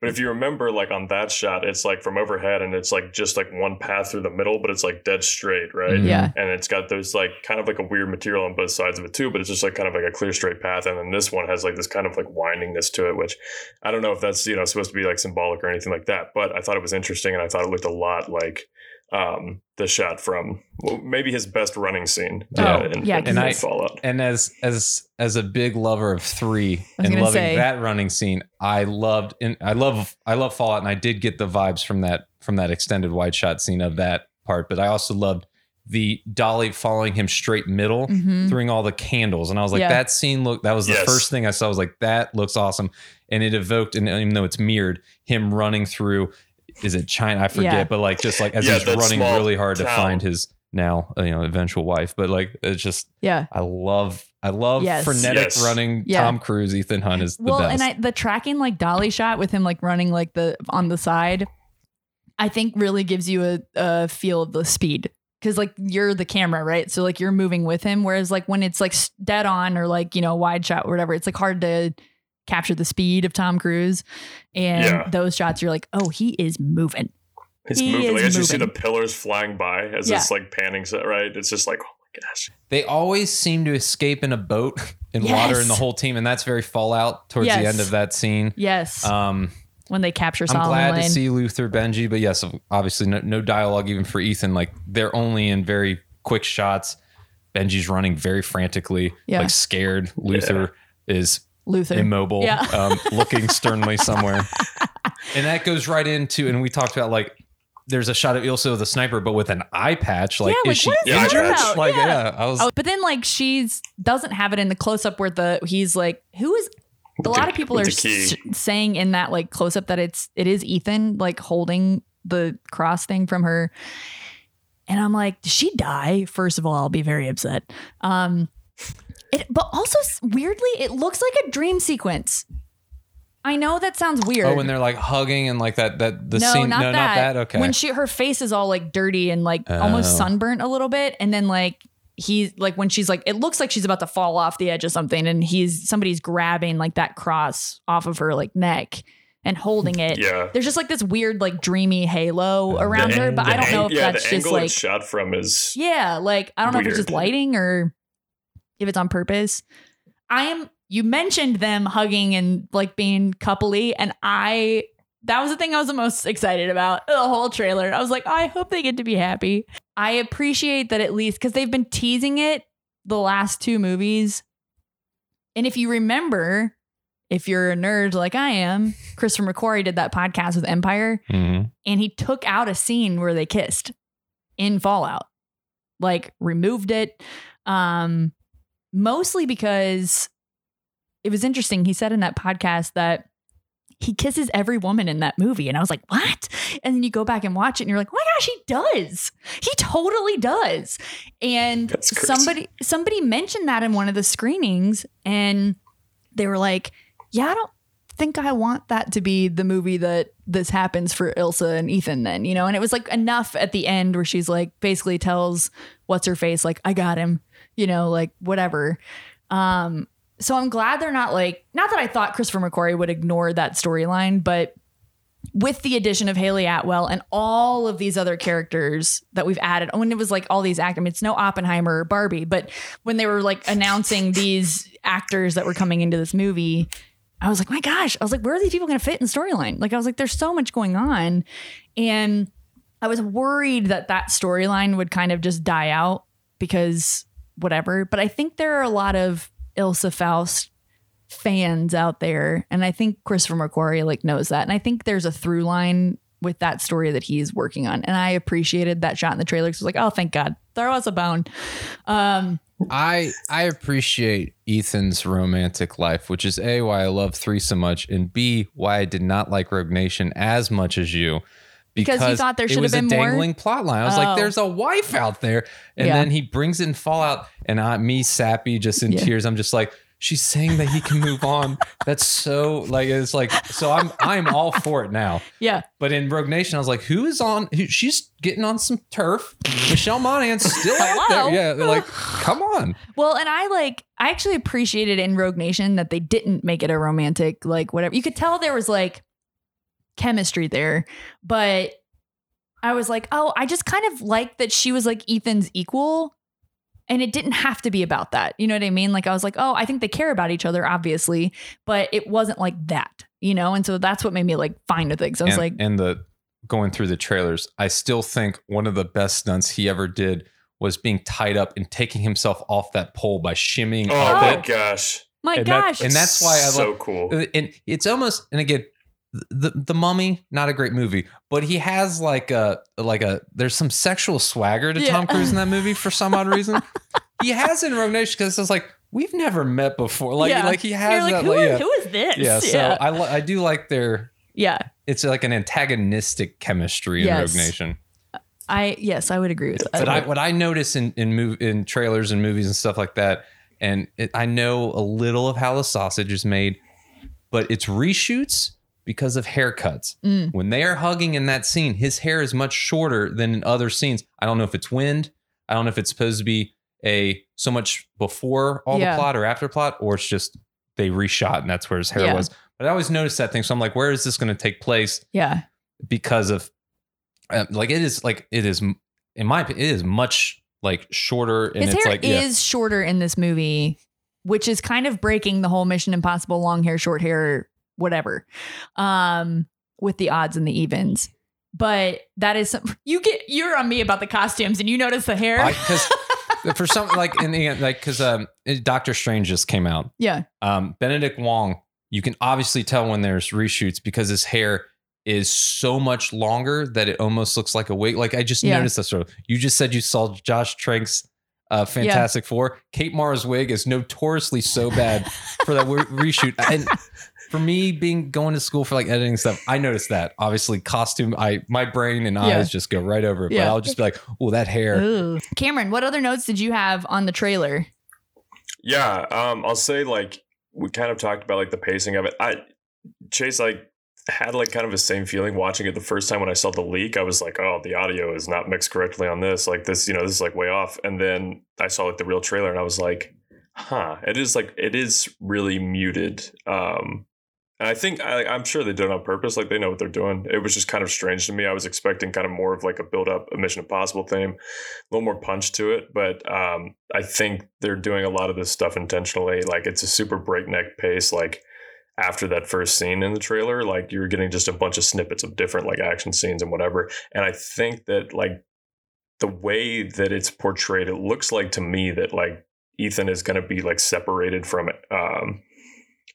But if you remember, like on that shot, it's like from overhead, and it's like just like one path through the middle, but it's like dead straight, right? Mhm. Yeah. and it's got those like kind of like a weird material on both sides of it too but it's just like kind of like a clear straight path and then this one has like this kind of like windingness to it which i don't know if that's you know supposed to be like symbolic or anything like that but i thought it was interesting and i thought it looked a lot like um the shot from well, maybe his best running scene Oh, uh, in, yeah, in, 'cause And I- fallout and as as as a big lover of three I was and loving say- that running scene, I loved and I love I love Fallout, and I did get the vibes from that from that extended wide shot scene of that part. But I also loved the dolly following him straight middle. Mhm. Throwing all the candles, and I was like, Yeah. "That scene look." That was the Yes. first thing I saw. I was like, "That looks awesome," and it evoked, and even though it's mirrored, him running through. Is it China? I forget, Yeah. but like just like as Yeah, he's running really hard to find his now uh, you know eventual wife, but like it's just Yeah. I love I love Yes. frenetic Yes. running Yeah. Tom Cruise, Ethan Hunt is the well, best. and I, the tracking like dolly shot with him like running like the on the side, I think really gives you a, a feel of the speed because like you're the camera, right? So like you're moving with him. Whereas like when it's like dead on or like you know wide shot or whatever, it's like hard to capture the speed of Tom Cruise. And Yeah. those shots, you're like, oh, he is moving. it's He moving is like as you see the pillars flying by as Yeah. it's like panning set right it's just like oh my gosh they always seem to escape in a boat in water and the whole team, and that's very Fallout towards Yes. the end of that scene. Yes, Um, when they capture I'm glad Lane. to see Luther Benji, but yes, obviously no, no dialogue even for Ethan. Like they're only in very quick shots. Benji's running very frantically, Yeah. like scared. Luther is Luther. immobile, Yeah. um, looking sternly somewhere. And that goes right into, and we talked about like, there's a shot of Ilsa the sniper, but with an eye patch. Like, Yeah, like, is she what is that injured? about? Like, Yeah. yeah. I was. Oh, but then like she's doesn't have it in the close up where the he's like who is a lot the- of people are s- saying in that like close up that it's it is Ethan like holding the cross thing from her and I'm like did she die first of all I'll be very upset um it but also weirdly it looks like a dream sequence I know that sounds weird Oh, when they're like hugging and like that, that the no, scene. not no, that. not that. Okay. When she her face is all like dirty and like almost Oh. sunburnt a little bit, and then like he's like when she's like it looks like she's about to fall off the edge of something and he's somebody's grabbing like that cross off of her like neck and holding it. Yeah. There's just like this weird like dreamy halo around The her, ang- but I don't know if yeah, that's the just angle like it's shot from is yeah, like I don't know if it's just lighting or if it's on purpose. I am you mentioned them hugging and like being coupley and I that was the thing I was the most excited about the whole trailer. I was like, I hope they get to be happy. I appreciate that at least cuz they've been teasing it the last two movies. And if you remember, if you're a nerd like I am, Christopher McQuarrie did that podcast with Empire Mhm. and he took out a scene where they kissed in Fallout. Like removed it um mostly because it was interesting. He said in that podcast that he kisses every woman in that movie and I was like, "What?" And then you go back and watch it and you're like, "Oh my gosh, he does. He totally does." And somebody somebody mentioned that in one of the screenings and they were like, "Yeah, I don't think I want that to be the movie that this happens for Ilsa and Ethan then, you know? And it was like enough at the end where she's like basically tells what's her face like I got him, you know, like whatever. Um so I'm glad they're not like not that I thought Christopher McQuarrie would ignore that storyline, but with the addition of Hayley Atwell and all of these other characters that we've added, when it was like all these actors, I mean, it's no Oppenheimer or Barbie, but when they were like announcing these actors that were coming into this movie, I was like, my gosh, I was like, where are these people going to fit in storyline? Like, I was like, there's so much going on. And I was worried that that storyline would kind of just die out because whatever. But I think there are a lot of Ilsa Faust fans out there. And I think Christopher McQuarrie like knows that. And I think there's a through line with that story that he's working on. And I appreciated that shot in the trailer. 'cause I was like, oh, thank God. There was a bone. Um, I I appreciate Ethan's romantic life, which is a why I love three so much, and b why I did not like Rogue Nation as much as you. Because you thought there should have was been a more? dangling plot line. I was Oh. like, "There's a wife out there," and Yeah. then he brings in Fallout, and I, me sappy, just in Yeah. tears. I'm just like, "She's saying that he can move on." That's so like it's like so. I'm I'm all for it now. yeah. But in Rogue Nation, I was like, "Who is on? Who, she's getting on some turf. Michelle Monaghan's still out there. Yeah, like, come on." Well, and I like I actually appreciated in Rogue Nation that they didn't make it a romantic like whatever. You could tell there was like chemistry there, but I was like, "Oh, I just kind of like that she was like Ethan's equal." And it didn't have to be about that. You know what I mean? Like I was like, "Oh, I think they care about each other obviously, but it wasn't like that." You know? And so that's what made me like fine with it. So I was and, like, and the going through the trailers, I still think one of the best stunts he ever did was being tied up and taking himself off that pole by shimmying Oh my it. gosh. "My and that- gosh." and that's why I so love- cool. Uh, and it's almost and again, the the Mummy, not a great movie, but he has like a like a there's some sexual swagger to Yeah. Tom Cruise in that movie for some odd reason. he has in Rogue Nation because it's like we've never met before. Like Yeah. like he has like, that. who, like, yeah. who is this? yeah, so. I I do like their yeah. it's like an antagonistic chemistry in Yes. Rogue Nation. I yes, I would agree with that. But I, what I notice in in mov- in trailers and movies and stuff like that, and it, I know a little of how the sausage is made, but it's reshoots because of haircuts. Mm. When they are hugging in that scene, his hair is much shorter than in other scenes. I don't know if it's wind. I don't know if it's supposed to be a so much before all Yeah. the plot or after plot, or it's just they reshot and that's where his hair Yeah. was. But I always notice that thing, so I'm like, where is this going to take place? yeah. because of uh, like it is like it is in my opinion it is much like shorter and His it's hair like yeah is shorter in this movie, which is kind of breaking the whole Mission Impossible long hair, short hair, whatever, um, with the odds and the evens. But that is some, you get you're on me about the costumes, and you notice the hair. because for some like in the end like because um Doctor Strange just came out yeah, um Benedict Wong you can obviously tell when there's reshoots because his hair is so much longer that it almost looks like a wig like I just Yeah. noticed that sort of you just said you saw Josh Trank's uh, Fantastic Four. Kate Mara's wig is notoriously so bad for that re- reshoot. And for me, being going to school for like editing stuff, I noticed that. Obviously, costume, I my brain and Yeah. eyes just go right over it. But I'll just be like, oh, that hair. Ooh. Cameron, what other notes did you have on the trailer? Yeah, um, I'll say like we kind of talked about like the pacing of it. I Chase, like had like kind of the same feeling watching it the first time when I saw the leak. I was like, oh, the audio is not mixed correctly on this. Like this, you know, this is like way off. And then I saw like the real trailer and I was like, huh, it is like it is really muted. Um and I think I, I'm sure they did it on purpose. Like they know what they're doing. It was just kind of strange to me. I was expecting kind of more of like a build up, a Mission Impossible theme, a little more punch to it. But um, I think they're doing a lot of this stuff intentionally. Like it's a super breakneck pace. Like after that first scene in the trailer, like you're getting just a bunch of snippets of different like action scenes and whatever. And I think that like the way that it's portrayed, it looks like to me that like Ethan is going to be like separated from it. Um,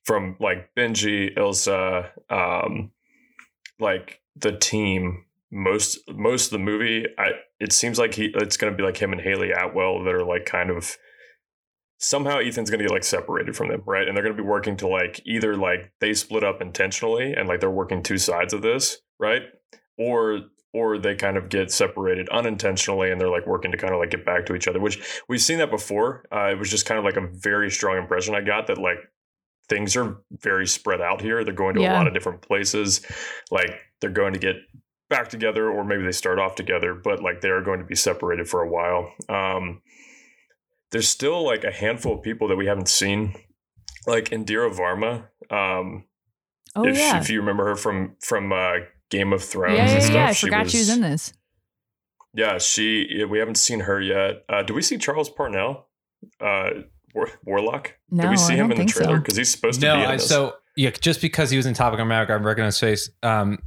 from like Benji, Ilsa, um, like the team. Most most of the movie, I it seems like he it's to be like him and Hayley Atwell that are like kind of somehow Ethan's to get like separated from them, right? And they're to be working to like either like they split up intentionally and like they're working two sides of this, right? Or or they kind of get separated unintentionally and they're like working to kind of like get back to each other, which we've seen that before. Uh, it was just kind of like a very strong impression I got that like things are very spread out here. They're going to Yeah. a lot of different places. Like they're going to get back together, or maybe they start off together, but like they are going to be separated for a while. Um, there's still like a handful of people that we haven't seen, like Indira Varma. Um, Oh if, yeah. if you remember her from from uh, Game of Thrones, yeah, yeah, and yeah, stuff, yeah. I forgot she was in this. Yeah, she. We haven't seen her yet. Uh, do we see Charles Parnell, uh, War- Warlock? No, do we see I him in the trailer? Because he's supposed to no, be in I, this. so yeah, just because he was in Top Gun Maverick, I recognize his face. Um,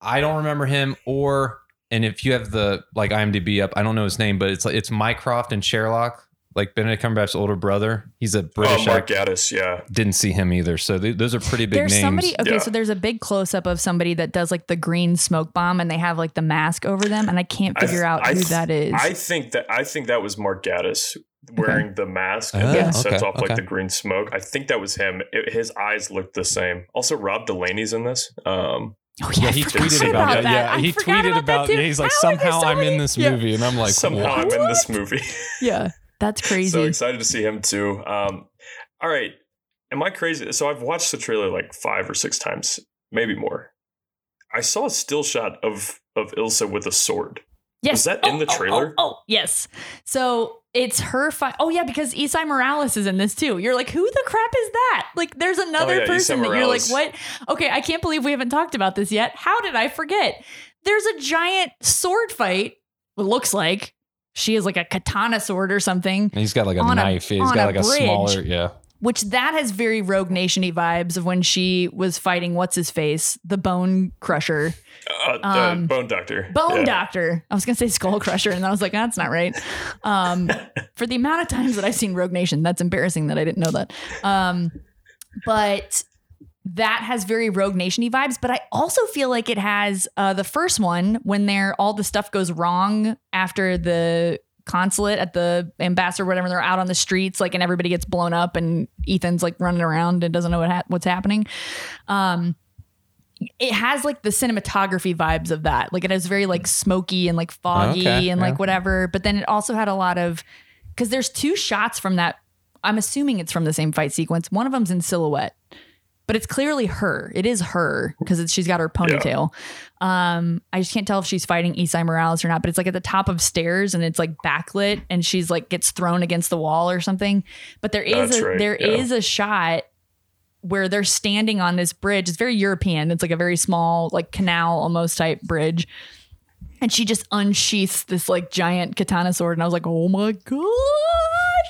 I don't remember him, or and if you have the like IMDb up, I don't know his name, but it's like it's Mycroft and Sherlock, like Benedict Cumberbatch's older brother. He's a British. oh, British Mark actor. Gatiss, yeah. Didn't see him either. So th- those are pretty big there's names. somebody okay Yeah. so there's a big close-up of somebody that does like the green smoke bomb and they have like the mask over them and i can't I figure th- out I who th- that is I think that I think that was Mark Gatiss wearing the mask and Oh, then Yeah. sets okay, off like okay. the green smoke. I think that was him. It, his eyes looked the same. Also, Rob Delaney's in this. Um, oh yeah, I he tweeted about, that. Yeah, I he forgot tweeted that about. too. yeah, he's like, How somehow I'm in many- this Yeah. movie, and I'm like, somehow what? I'm in this movie. yeah that's crazy so excited to see him too. Um, all right, am I crazy? So I've watched the trailer like five or six times, maybe more. I saw a still shot of of Ilsa with a sword. yes was that in the Oh, oh, trailer? oh, oh, yes so it's her fi- oh yeah because Esai Morales is in this too. You're like, who the crap is that? Like, there's oh, another Oh, yeah, person that you're like, what? Okay, I can't believe we haven't talked about this yet. How did I forget? There's a giant sword fight. It looks like she has like a katana sword or something. He's got like a On a- knife. He's got a like a bridge. smaller. Yeah. Which that has very Rogue Nation-y vibes of when she was fighting what's his face, the Bone Crusher, Uh, the Um, Bone Doctor. Bone Yeah. Doctor. I was gonna say Skull Crusher, and I was like, that's not right. Um, for the amount of times that I've seen Rogue Nation, that's embarrassing that I didn't know that. Um, but that has very Rogue Nation-y vibes. But I also feel like it has uh, the first one when there all the stuff goes wrong after the consulate at the ambassador whatever they're out on the streets like and everybody gets blown up and Ethan's like running around and doesn't know what ha- what's happening. Um it has like the cinematography vibes of that. Like it has very like smoky and like foggy Okay, and like whatever but then it also had a lot of because there's two shots from that. I'm assuming it's from the same fight sequence. One of them's in silhouette but it's clearly her it is her because she's got her ponytail um i just can't tell if she's fighting Esai Morales or not but it's like at the top of stairs and it's like backlit and she's like gets thrown against the wall or something but there is That's a right, there is yeah. a shot where they're standing on this bridge. It's very European. It's like a very small, like canal almost type bridge. And she just unsheaths this like giant katana sword. And I was like, oh my gosh,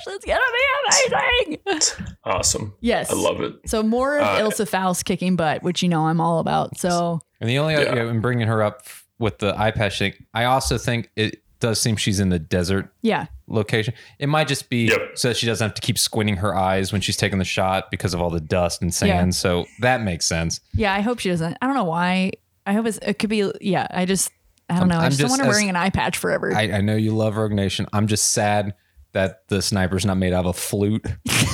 that's gonna be amazing. Awesome. yes. I love it. So more of Uh, Ilsa Faust kicking butt, which you know I'm all about. So And the only Yeah. yeah. I'm bringing her up with the eye patch thing. I also think it does seem she's in the desert yeah, location. It might just be Yep. so that she doesn't have to keep squinting her eyes when she's taking the shot because of all the dust and sand. Yeah. So that makes sense. yeah. I hope she doesn't. I don't know why. I hope it's, it could be. Yeah. I just. I don't I'm- know. I I'm just, don't just want her wearing an eye patch forever. I, I know you love Rogue Nation. I'm just sad that the sniper's not made out of a flute,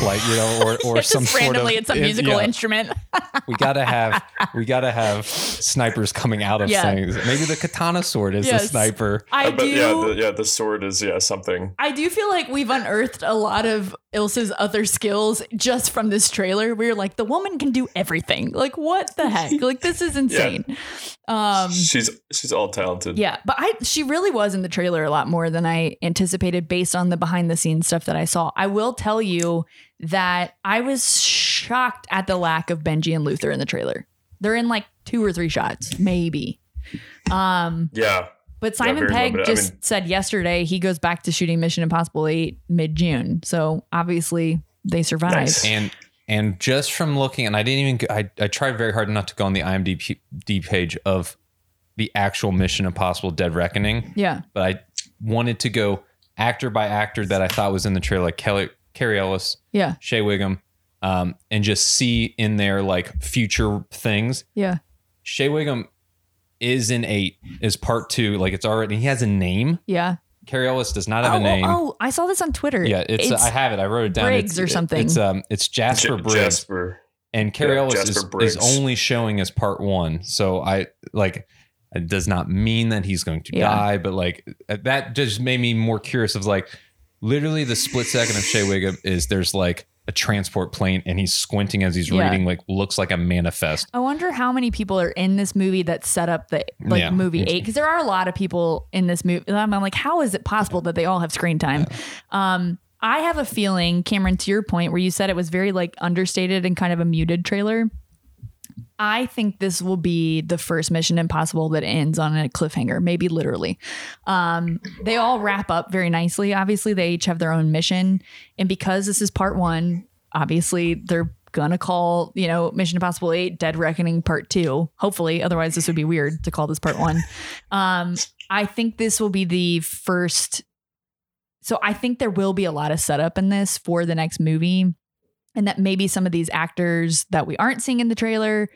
like you know, or or It's some just sort randomly, of. it's a it- musical yeah. instrument. We gotta have we gotta have snipers coming out of Yeah. things. Maybe the katana sword is Yes. the sniper. I Uh, but do. yeah, the, yeah, the sword is yeah something. I do feel like we've unearthed a lot of Ilsa's other skills just from this trailer. We were like, the woman can do everything. Like, what the heck? Like, this is insane. Um, she's she's all talented. yeah, but I she really was in the trailer a lot more than I anticipated based on the behind the scenes stuff that I saw. I will tell you that I was shocked at the lack of Benji and Luther in the trailer. They're in like two or three shots, maybe. Um, Yeah. but Simon very Pegg limited. I just mean- said yesterday he goes back to shooting Mission Impossible 8 mid June. So obviously they survived. Nice. and and just from looking, and I didn't even. I I tried very hard not to go on the IMDb page of the actual Mission Impossible Dead Reckoning, Yeah. but I wanted to go actor by actor that I thought was in the trailer, like Kelly, Cary Elwes, Yeah. Shea Whigham, um, and just see in there like future things. Yeah. Shea Whigham is in eight, is part two. Like it's already, he has a name. Yeah. Cary Elwes does not have Oh, a name. oh, oh, I saw this on Twitter. Yeah, it's, I have it. I wrote it down. Briggs it's, or something. It's um, it's Jasper J- Briggs, Jasper. and Carrie yeah, Ellis is, is only showing as part one. So I like. It does not mean that he's going to Yeah. die, but like that just made me more curious. Of like, literally, the split second of Shea Whigham is there's like a transport plane, and he's squinting as he's Yeah. reading, like looks like a manifest. I wonder how many people are in this movie that set up the like Yeah. movie eight because there are a lot of people in this movie. I'm like, how is it possible that they all have screen time? Um, I have a feeling, Cameron, to your point where you said it was very like understated and kind of a muted trailer. I think this will be the first Mission Impossible that ends on a cliffhanger, maybe literally. Um, they all wrap up very nicely. Obviously, they each have their own mission, and because this is part one, obviously they're gonna call you know Mission Impossible Eight Dead Reckoning Part Two. Hopefully, otherwise this would be weird to call this Part One. Um, I think this will be the first. So I think there will be a lot of setup in this for the next movie, and that maybe some of these actors that we aren't seeing in the trailer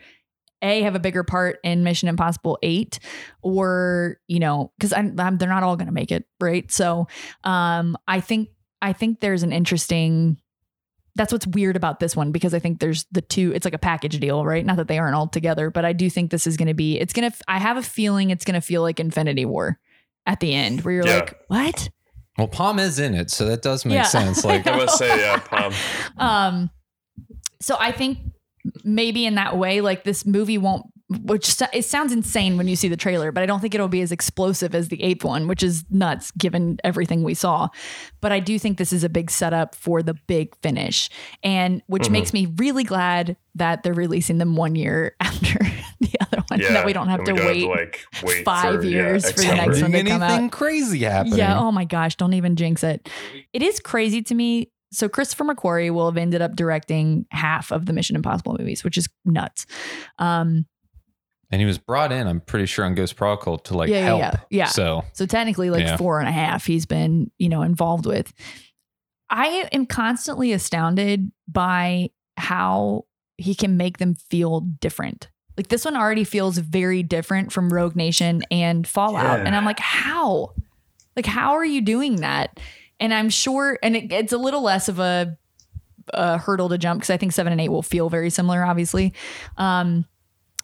a have a bigger part in Mission Impossible Eight, or you know, because I'm, I'm they're not all going to make it, right? So, um, I think I think there's an interesting. That's what's weird about this one because I think there's the two. It's like a package deal, right? Not that they aren't all together, but I do think this is going to be. It's gonna. I have a feeling it's going to feel like Infinity War at the end, where you're Yeah. like, what? Well, Pom is in it, so that does make Yeah. sense. Like, I must say, yeah, Pom. Um, so I think maybe in that way, like this movie won't. Which it sounds insane when you see the trailer, but I don't think it'll be as explosive as the eighth one, which is nuts given everything we saw. But I do think this is a big setup for the big finish, and which Mhm. makes me really glad that they're releasing them one year after the other one, Yeah, that we don't have and to we wait. like wait five for, yeah, years for the next one to come anything out. crazy happening. Yeah. Oh my gosh. Don't even jinx it. It is crazy to me. So Christopher McQuarrie will have ended up directing half of the Mission Impossible movies, which is nuts. Um, And he was brought in, I'm pretty sure, on Ghost Protocol to like Yeah, yeah, help. yeah. Yeah. So so technically, like Yeah. four and a half, he's been you know involved with. I am constantly astounded by how he can make them feel different. Like this one already feels very different from Rogue Nation and Fallout, Yeah. and I'm like, how? Like, how are you doing that? And I'm sure, and it, it's a little less of a, a hurdle to jump because I think seven and eight will feel very similar, obviously. Um,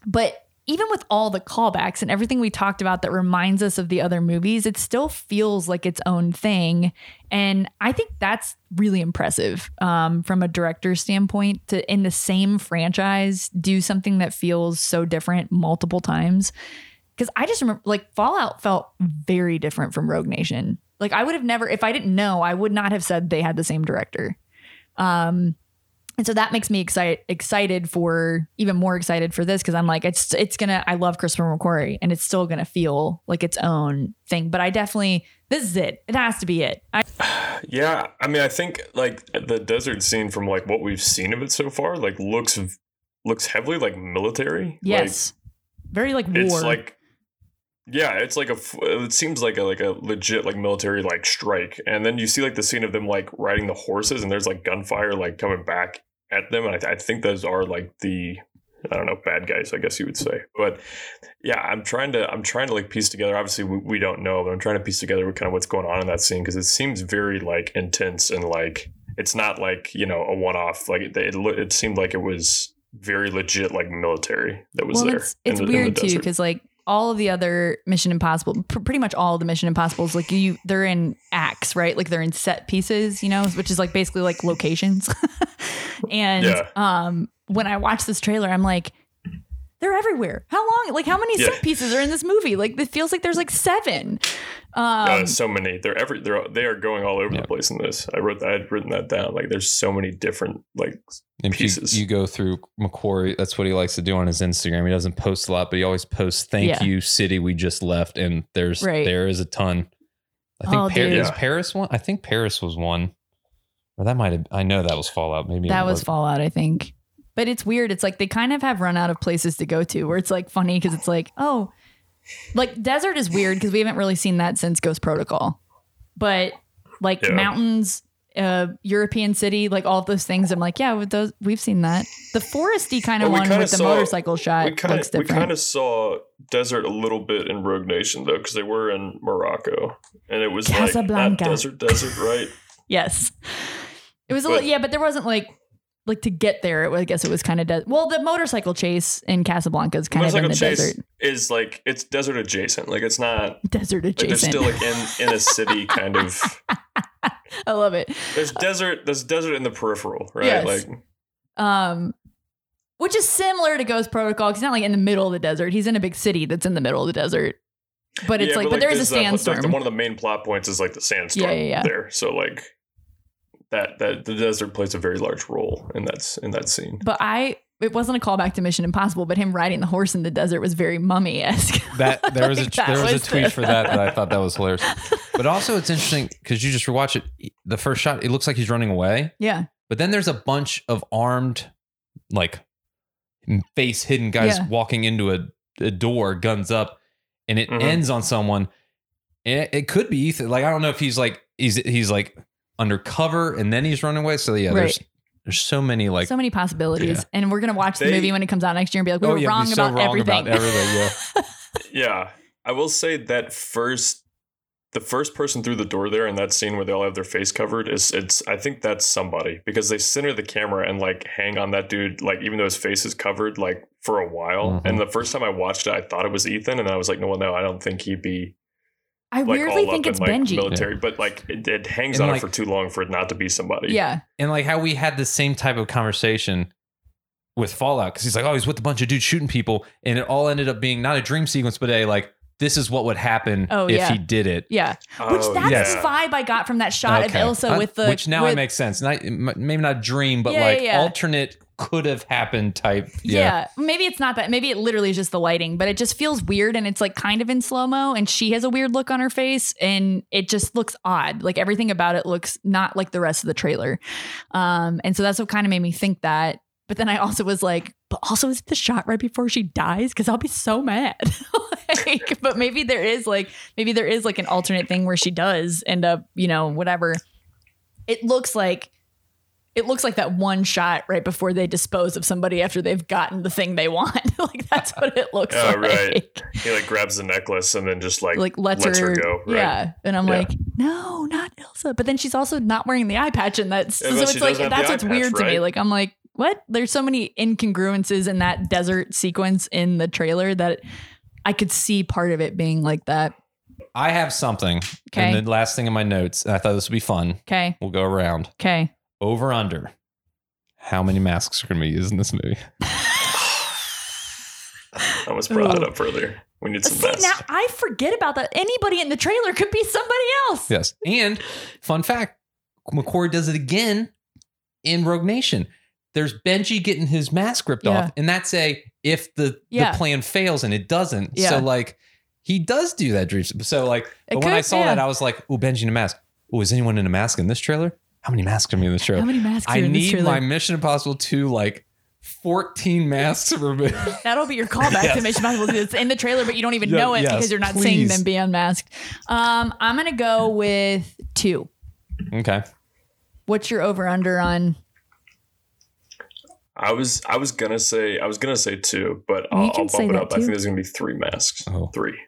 but even with all the callbacks and everything we talked about that reminds us of the other movies, it still feels like its own thing. And I think that's really impressive um, from a director's standpoint to, in the same franchise, do something that feels so different multiple times. Because I just remember, like, Fallout felt very different from Rogue Nation. Like, I would have never, if I didn't know, I would not have said they had the same director. Um, and so that makes me excited excited for even more excited for this because I'm like it's it's gonna I love Christopher McQuarrie and it's still gonna feel like its own thing. But I definitely this is it. It has to be it. I, Yeah, I mean, I think like the desert scene from like what we've seen of it so far, like looks looks heavily like military. yes, very like like, war. it's like yeah, it's like a. It seems like a like a legit like military like strike, and then you see like the scene of them like riding the horses, and there's like gunfire like coming back at them, and I, I think those are like the I don't know bad guys, I guess you would say. But yeah, I'm trying to I'm trying to like piece together. Obviously, we, we don't know, but I'm trying to piece together what kind of what's going on in that scene because it seems very like intense and like it's not like you know a one off. Like it it, it seemed like it was very legit like military that was well, there. it's it's the weird too because like all of the other Mission Impossible, pr- pretty much all of the Mission Impossibles, like you, they're in acts, right? Like they're in set pieces, you know, which is like basically like locations. and Yeah. um, when I watch this trailer, I'm like, they're everywhere. How long? Like how many Yeah. set pieces are in this movie? Like it feels like there's like seven. Um, uh, so many. They're every. They're they are going all over Yeah. the place in this. I wrote. That I had written that down. Like there's so many different like. If you, pieces. you go through McQuarrie, that's what he likes to do on his Instagram. He doesn't post a lot, but he always posts "Thank Yeah. you, city we just left," and there's Right. there is a ton. I think Oh, Par- dude. is Paris one. I think Paris was one, or that might have. I know that was Fallout. Maybe that was Fallout, I think. But it's weird. It's like they kind of have run out of places to go to where it's like funny because it's like, oh, like desert is weird because we haven't really seen that since Ghost Protocol. But like Yeah. mountains, uh, European city, like all those things, I'm like, yeah, with those we've seen that. The foresty kind of Well, one kinda with the motorcycle shot we kind looks of we kind of saw desert a little bit in Rogue Nation though, because they were in Morocco, and it was like Casablanca. not desert, desert, right? yes, it was a But- little, yeah, but there wasn't like. Like to get there, was- I guess it was kind of de- well. The motorcycle chase in Casablanca is kind of in the desert, is like it's desert adjacent. Like it's not desert like they're adjacent. still like in in a city kind of. I love it. There's desert. There's desert in the peripheral, right? Yes. Like um which is similar to Ghost Protocol. He's not like in the middle of the desert. He's in a big city that's in the middle of the desert. But it's yeah, like, but, there is a sandstorm. Like the, one of the main plot points is like the sandstorm. Yeah, yeah, yeah. There, so like that that the desert plays a very large role in that in that scene. but I, it wasn't a callback to Mission Impossible, but him riding the horse in the desert was very mummy esque. that there was a Like, that there was, was a tweet the- for that that I thought that was hilarious. But also, it's interesting because you just rewatch it. The first shot, it looks like he's running away, yeah, but then there's a bunch of armed, like face hidden guys Yeah. walking into a, a door, guns up, and it Mhm. ends on someone. It, it could be Ethan. Like I don't know if he's like he's he's like undercover and then he's running away. So yeah, there's there's so many like so many possibilities. Yeah. And we're gonna watch the They- movie when it comes out next year and be like, we Oh, were yeah, wrong, be so about, wrong everything. about everything, yeah. Yeah, I will say that first, the first person through the door there in that scene where they all have their face covered is it's. I think that's somebody because they center the camera and like hang on that dude like even though his face is covered like for a while. Mhm. And the first time I watched it, I thought it was Ethan, and I was like, no, well, no, I don't think he'd be I like weirdly all think up it's in like Benji. military, but like it, it hangs And, on like- it for too long for it not to be somebody. Yeah, and like how we had the same type of conversation with Fallout because he's like, oh, he's with a bunch of dudes shooting people, and it all ended up being not a dream sequence, but a like this is what would happen Oh, if yeah. he did it. yeah. Which Oh, that's yeah. the vibe I got from that shot Okay. of Ilsa Uh, with the which now with, it makes sense. Not maybe not dream, but Yeah, like yeah, yeah. alternate could have happened type. Yeah. maybe it's not that. Maybe it literally is just the lighting, but it just feels weird and it's like kind of in slow mo. And she has a weird look on her face and it just looks odd. Like everything about it looks not like the rest of the trailer. Um, and so that's what kind of made me think that. But then I also was like, but also is it the shot right before she dies? Because I'll be so mad. like, but maybe there is like, maybe there is like an alternate thing where she does end up, you know, whatever. It looks like it looks like that one shot right before they dispose of somebody after they've gotten the thing they want. like that's what it looks Oh, like. right. He like grabs the necklace and then just like, Like lets, lets her, her go, right? Yeah. And I'm Yeah. like, no, not Ilsa. But then she's also not wearing the eye patch and that's Yeah, so it's like doesn't have the that's what's patch, weird to me. Like I'm like, what? There's so many incongruences in that desert sequence in the trailer that I could see part of it being like that. I have something. Okay. And the last thing in my notes, and I thought this would be fun. Okay. We'll go around. Okay. Over under. How many masks are going to be used in this movie? I almost brought it Ooh. up earlier. We need some See masks. now I forget about that. Anybody in the trailer could be somebody else. Yes. And fun fact McCord does it again in Rogue Nation. There's Benji getting his mask ripped Yeah. off, and that's a if the, Yeah. the plan fails and it doesn't. Yeah. So like he does do that dream. So like but when I saw that, I was like, oh, Benji in a mask. Oh, is anyone in a mask in this trailer? How many masks are in this trailer? How many masks are I in this need my Mission Impossible 2 like 14 masks removed. That'll be your callback Yes. to Mission Impossible. It's in the trailer, but you don't even know it yes, because you're not seeing them be unmasked. Um, I'm gonna go with two. okay. What's your over under on? I was I was gonna say I was gonna say two, but I'll, I'll bump it that up. I think there's gonna be three masks. Oh. Three.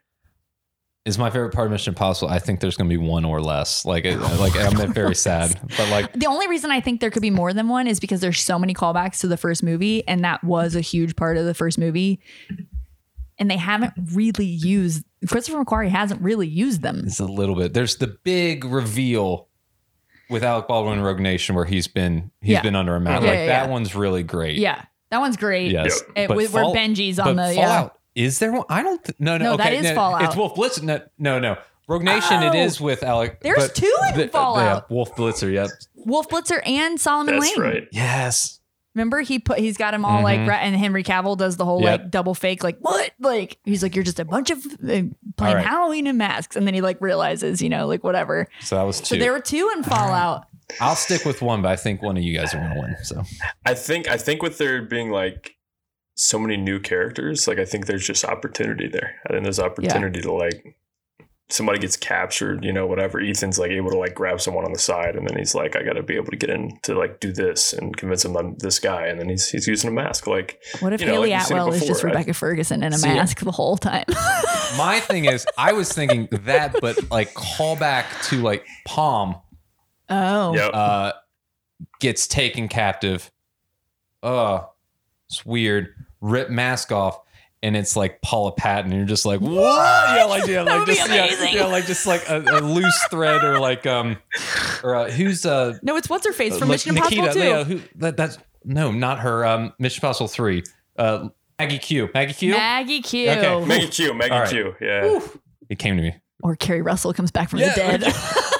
Is my favorite part of Mission Impossible. I think there's going to be one or less. Like, it, like I'm very sad, but like, The only reason I think there could be more than one is because there's so many callbacks to the first movie, and that was a huge part of the first movie. and they haven't really used Christopher McQuarrie hasn't really used them. It's a little bit. There's the big reveal with Alec Baldwin and Rogue Nation where he's been he's Yeah. been under a mat. Yeah, like yeah, that yeah. one's really great. Yeah, that one's great. Yes. It, But with, where Fall- Benji's but on the yeah. Fallout is there one? I don't. Th- no, no. No, that okay, is no, Fallout. It's Wolf Blitzer. No, no, no. Rogue Nation. It Oh. is with Alec. There's but two in the- uh, Fallout. Yeah, Wolf Blitzer. Yep. Wolf Blitzer and Solomon Lane. That's Lane. right. Yes. Remember he put he's got him all like Mhm. right, and Henry Cavill does the whole Yep. like double fake like what like he's like you're just a bunch of uh, playing right. Halloween in masks and then he like realizes you know like whatever. So that was So there were two in Fallout. I'll stick with one, but I think one of you guys are going to win. So I think I think with there being like so many new characters, like I think there's just opportunity there. I think there's opportunity to like somebody gets captured, you know, whatever. Ethan's like able to like grab someone on the side, and then he's like, I got to be able to get in to like do this and convince him I'm this guy, and then he's he's using a mask. Like What if You know, Haley like you've seen it Atwell is just before, I- Rebecca Ferguson in a See, mask the whole time? my thing is, I was thinking that, but like call back to like Pom oh, Yep. uh, gets taken captive. Oh, it's weird. Rip mask off. And it's like Paula Patton, and you're just like, what? Yeah, like yeah, That like would just yeah, yeah, like just like a, a loose thread, or like um, or uh, who's uh, no, it's what's her face from like Mission Impossible too. yeah, who that, that's no, not her. Um, Mission Impossible three. Uh, Maggie Q. Maggie Q. Maggie Q. Okay. Maggie Q, Maggie All right. Q, yeah, it came to me. or Keri Russell comes back from Yeah, the dead.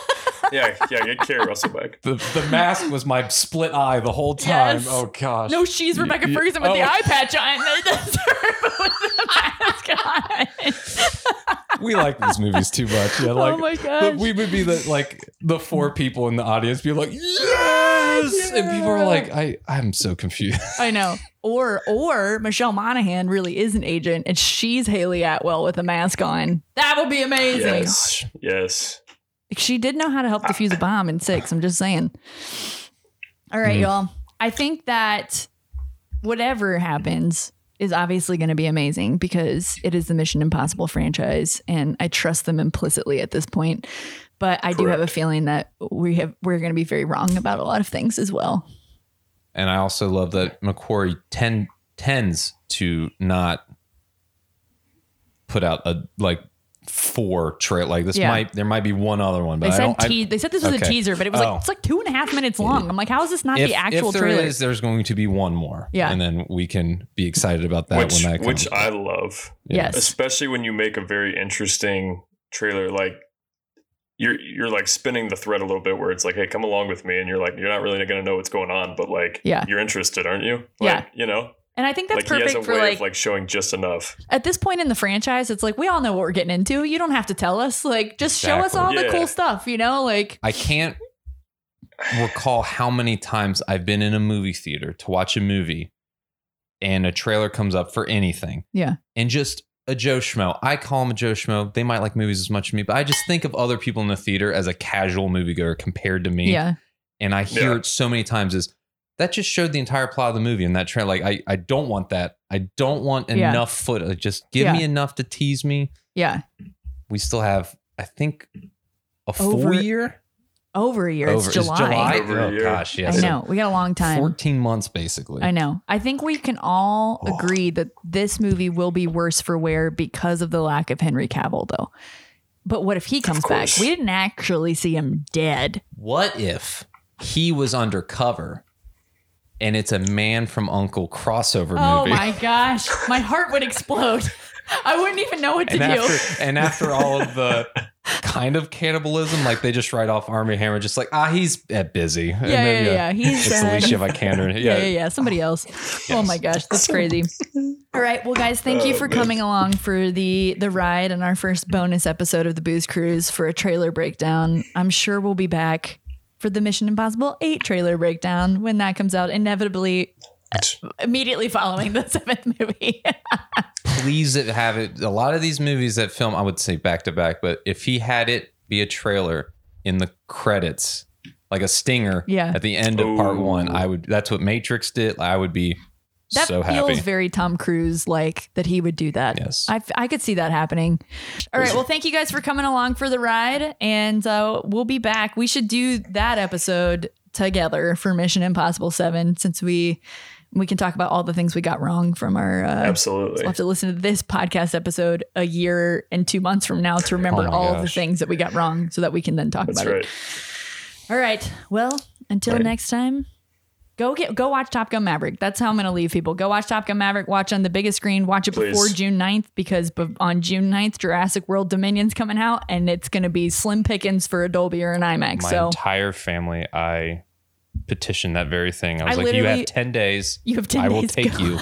yeah, yeah. Get Keri Russell back. The the mask was my split eye the whole time. Yes. Oh gosh. no, she's Rebecca Yeah, Ferguson with the oh. eye patch on. That's her with the mask on. we like these movies too much. Yeah, oh like oh my the- gosh. we would be the like the four people in the audience be like yes, and people are like I I'm so confused. I know. Or or Michelle Monaghan really is an agent and she's Hayley Atwell with a mask on. That would be amazing. Yes, yes. She did know how to help defuse a bomb in six. I'm just saying. All right, Mm. y'all. I think that whatever happens is obviously going to be amazing because it is the Mission Impossible franchise, and I trust them implicitly at this point. But I do have a feeling that we have we're going to be very wrong about a lot of things as well. And I also love that McQuarrie ten, tends to not put out a like four trail like this Yeah. might there might be one other one but They I said don't I- they said this was a teaser, but it was Oh. like it's like two and a half minutes long. I'm like, how is this not if, the actual if there trailer? is, there's going to be one more Yeah. and then we can be excited about that which when that comes which I love. yes. especially when you make a very interesting trailer like you're you're like spinning the thread a little bit where it's like hey come along with me and you're like you're not really going to know what's going on but like Yeah. you're interested aren't you Yeah. you know And I think that's like he has perfect a for way like, of like showing just enough at this point in the franchise, it's like we all know what we're getting into. You don't have to tell us. Like just show us Exactly. all the cool stuff, you know? Like I can't recall how many times I've been in a movie theater to watch a movie and a trailer comes up for anything. Yeah. And just a Joe Schmo. I call him a Joe Schmo. They might like movies as much as me, but I just think of other people in the theater as a casual moviegoer compared to me. yeah. And I hear Yeah. it so many times is that just showed the entire plot of the movie and that trailer. Like I, I don't want that. I don't want Yeah. enough footage. Just give Yeah. me enough to tease me. Yeah. We still have, I think, a full Over- year. Over a year. Over- It's is July. Over a oh year. gosh, I yes. know. We got a long time. 14 months basically. I know. I think we can all Oh. agree that this movie will be worse for wear because of the lack of Henry Cavill, though. But what if he comes back? course. We didn't actually see him dead. What if he was undercover and it's a man from Uncle crossover movie. Oh my gosh. My heart would explode. I wouldn't even know what to and do. after and after all of the kind of cannibalism, like they just write off Armie Hammer, just like ah, he's uh, busy. And yeah, yeah, yeah. He's It's uh, Alicia Vikander. Yeah, yeah, yeah, yeah. Somebody else. Oh my gosh, that's crazy. All right, well, guys, thank you Oh, for coming along for the the ride and our first bonus episode of the Booze Cruise for a trailer breakdown. I'm sure we'll be back for the Mission Impossible Eight trailer breakdown when that comes out, inevitably immediately following the seventh movie. Please have it. A lot of these movies that film, I would say back to back, but if he had it be a trailer in the credits, like a stinger Yeah. at the end of part one, I would. That's what Matrix did. I would be that so feels happy. very Tom Cruise like that he would do that. Yes. I, I could see that happening. All right. Well, thank you guys for coming along for the ride. And uh, we'll be back. We should do that episode together for Mission Impossible 7 since we We can talk about all the things we got wrong from our. Uh, Absolutely. We'll have to listen to this podcast episode a year and two months from now to remember Oh all of the things that we got wrong so that we can then talk That's about right. it. All right. Well, until Right. next time, go get go watch Top Gun Maverick. That's how I'm going to leave people. Go watch Top Gun Maverick. Watch on the biggest screen. Watch it Please. before June 9th because be- on June 9th, Jurassic World Dominion's coming out and it's going to be slim pickings for a Dolby or an IMAX. My so entire family, I petitioned that very thing. I was I like, you have 10 days. you have 10 I will days. take Go. you.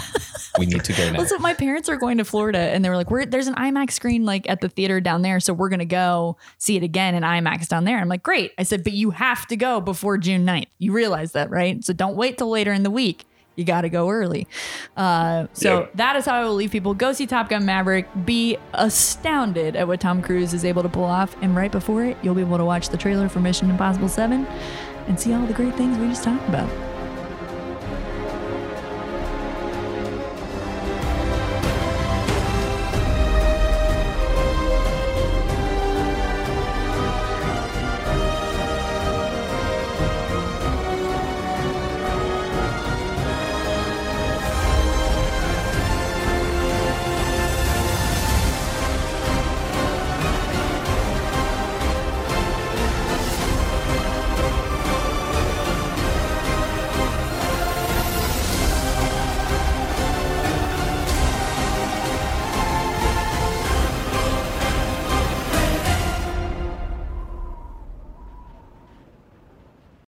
We need to go now. Also, my parents are going to Florida and they were like, We're there's an IMAX screen like at the theater down there. So we're gonna go see it again in IMAX down there. I'm like, Great. I said, but you have to go before June 9th. You realize that, right? So don't wait till later in the week. You gotta go early. Uh, so Yep. that is how I will leave people. Go see Top Gun Maverick. Be astounded at what Tom Cruise is able to pull off. And right before it, you'll be able to watch the trailer for Mission Impossible 7 and see all the great things we just talked about.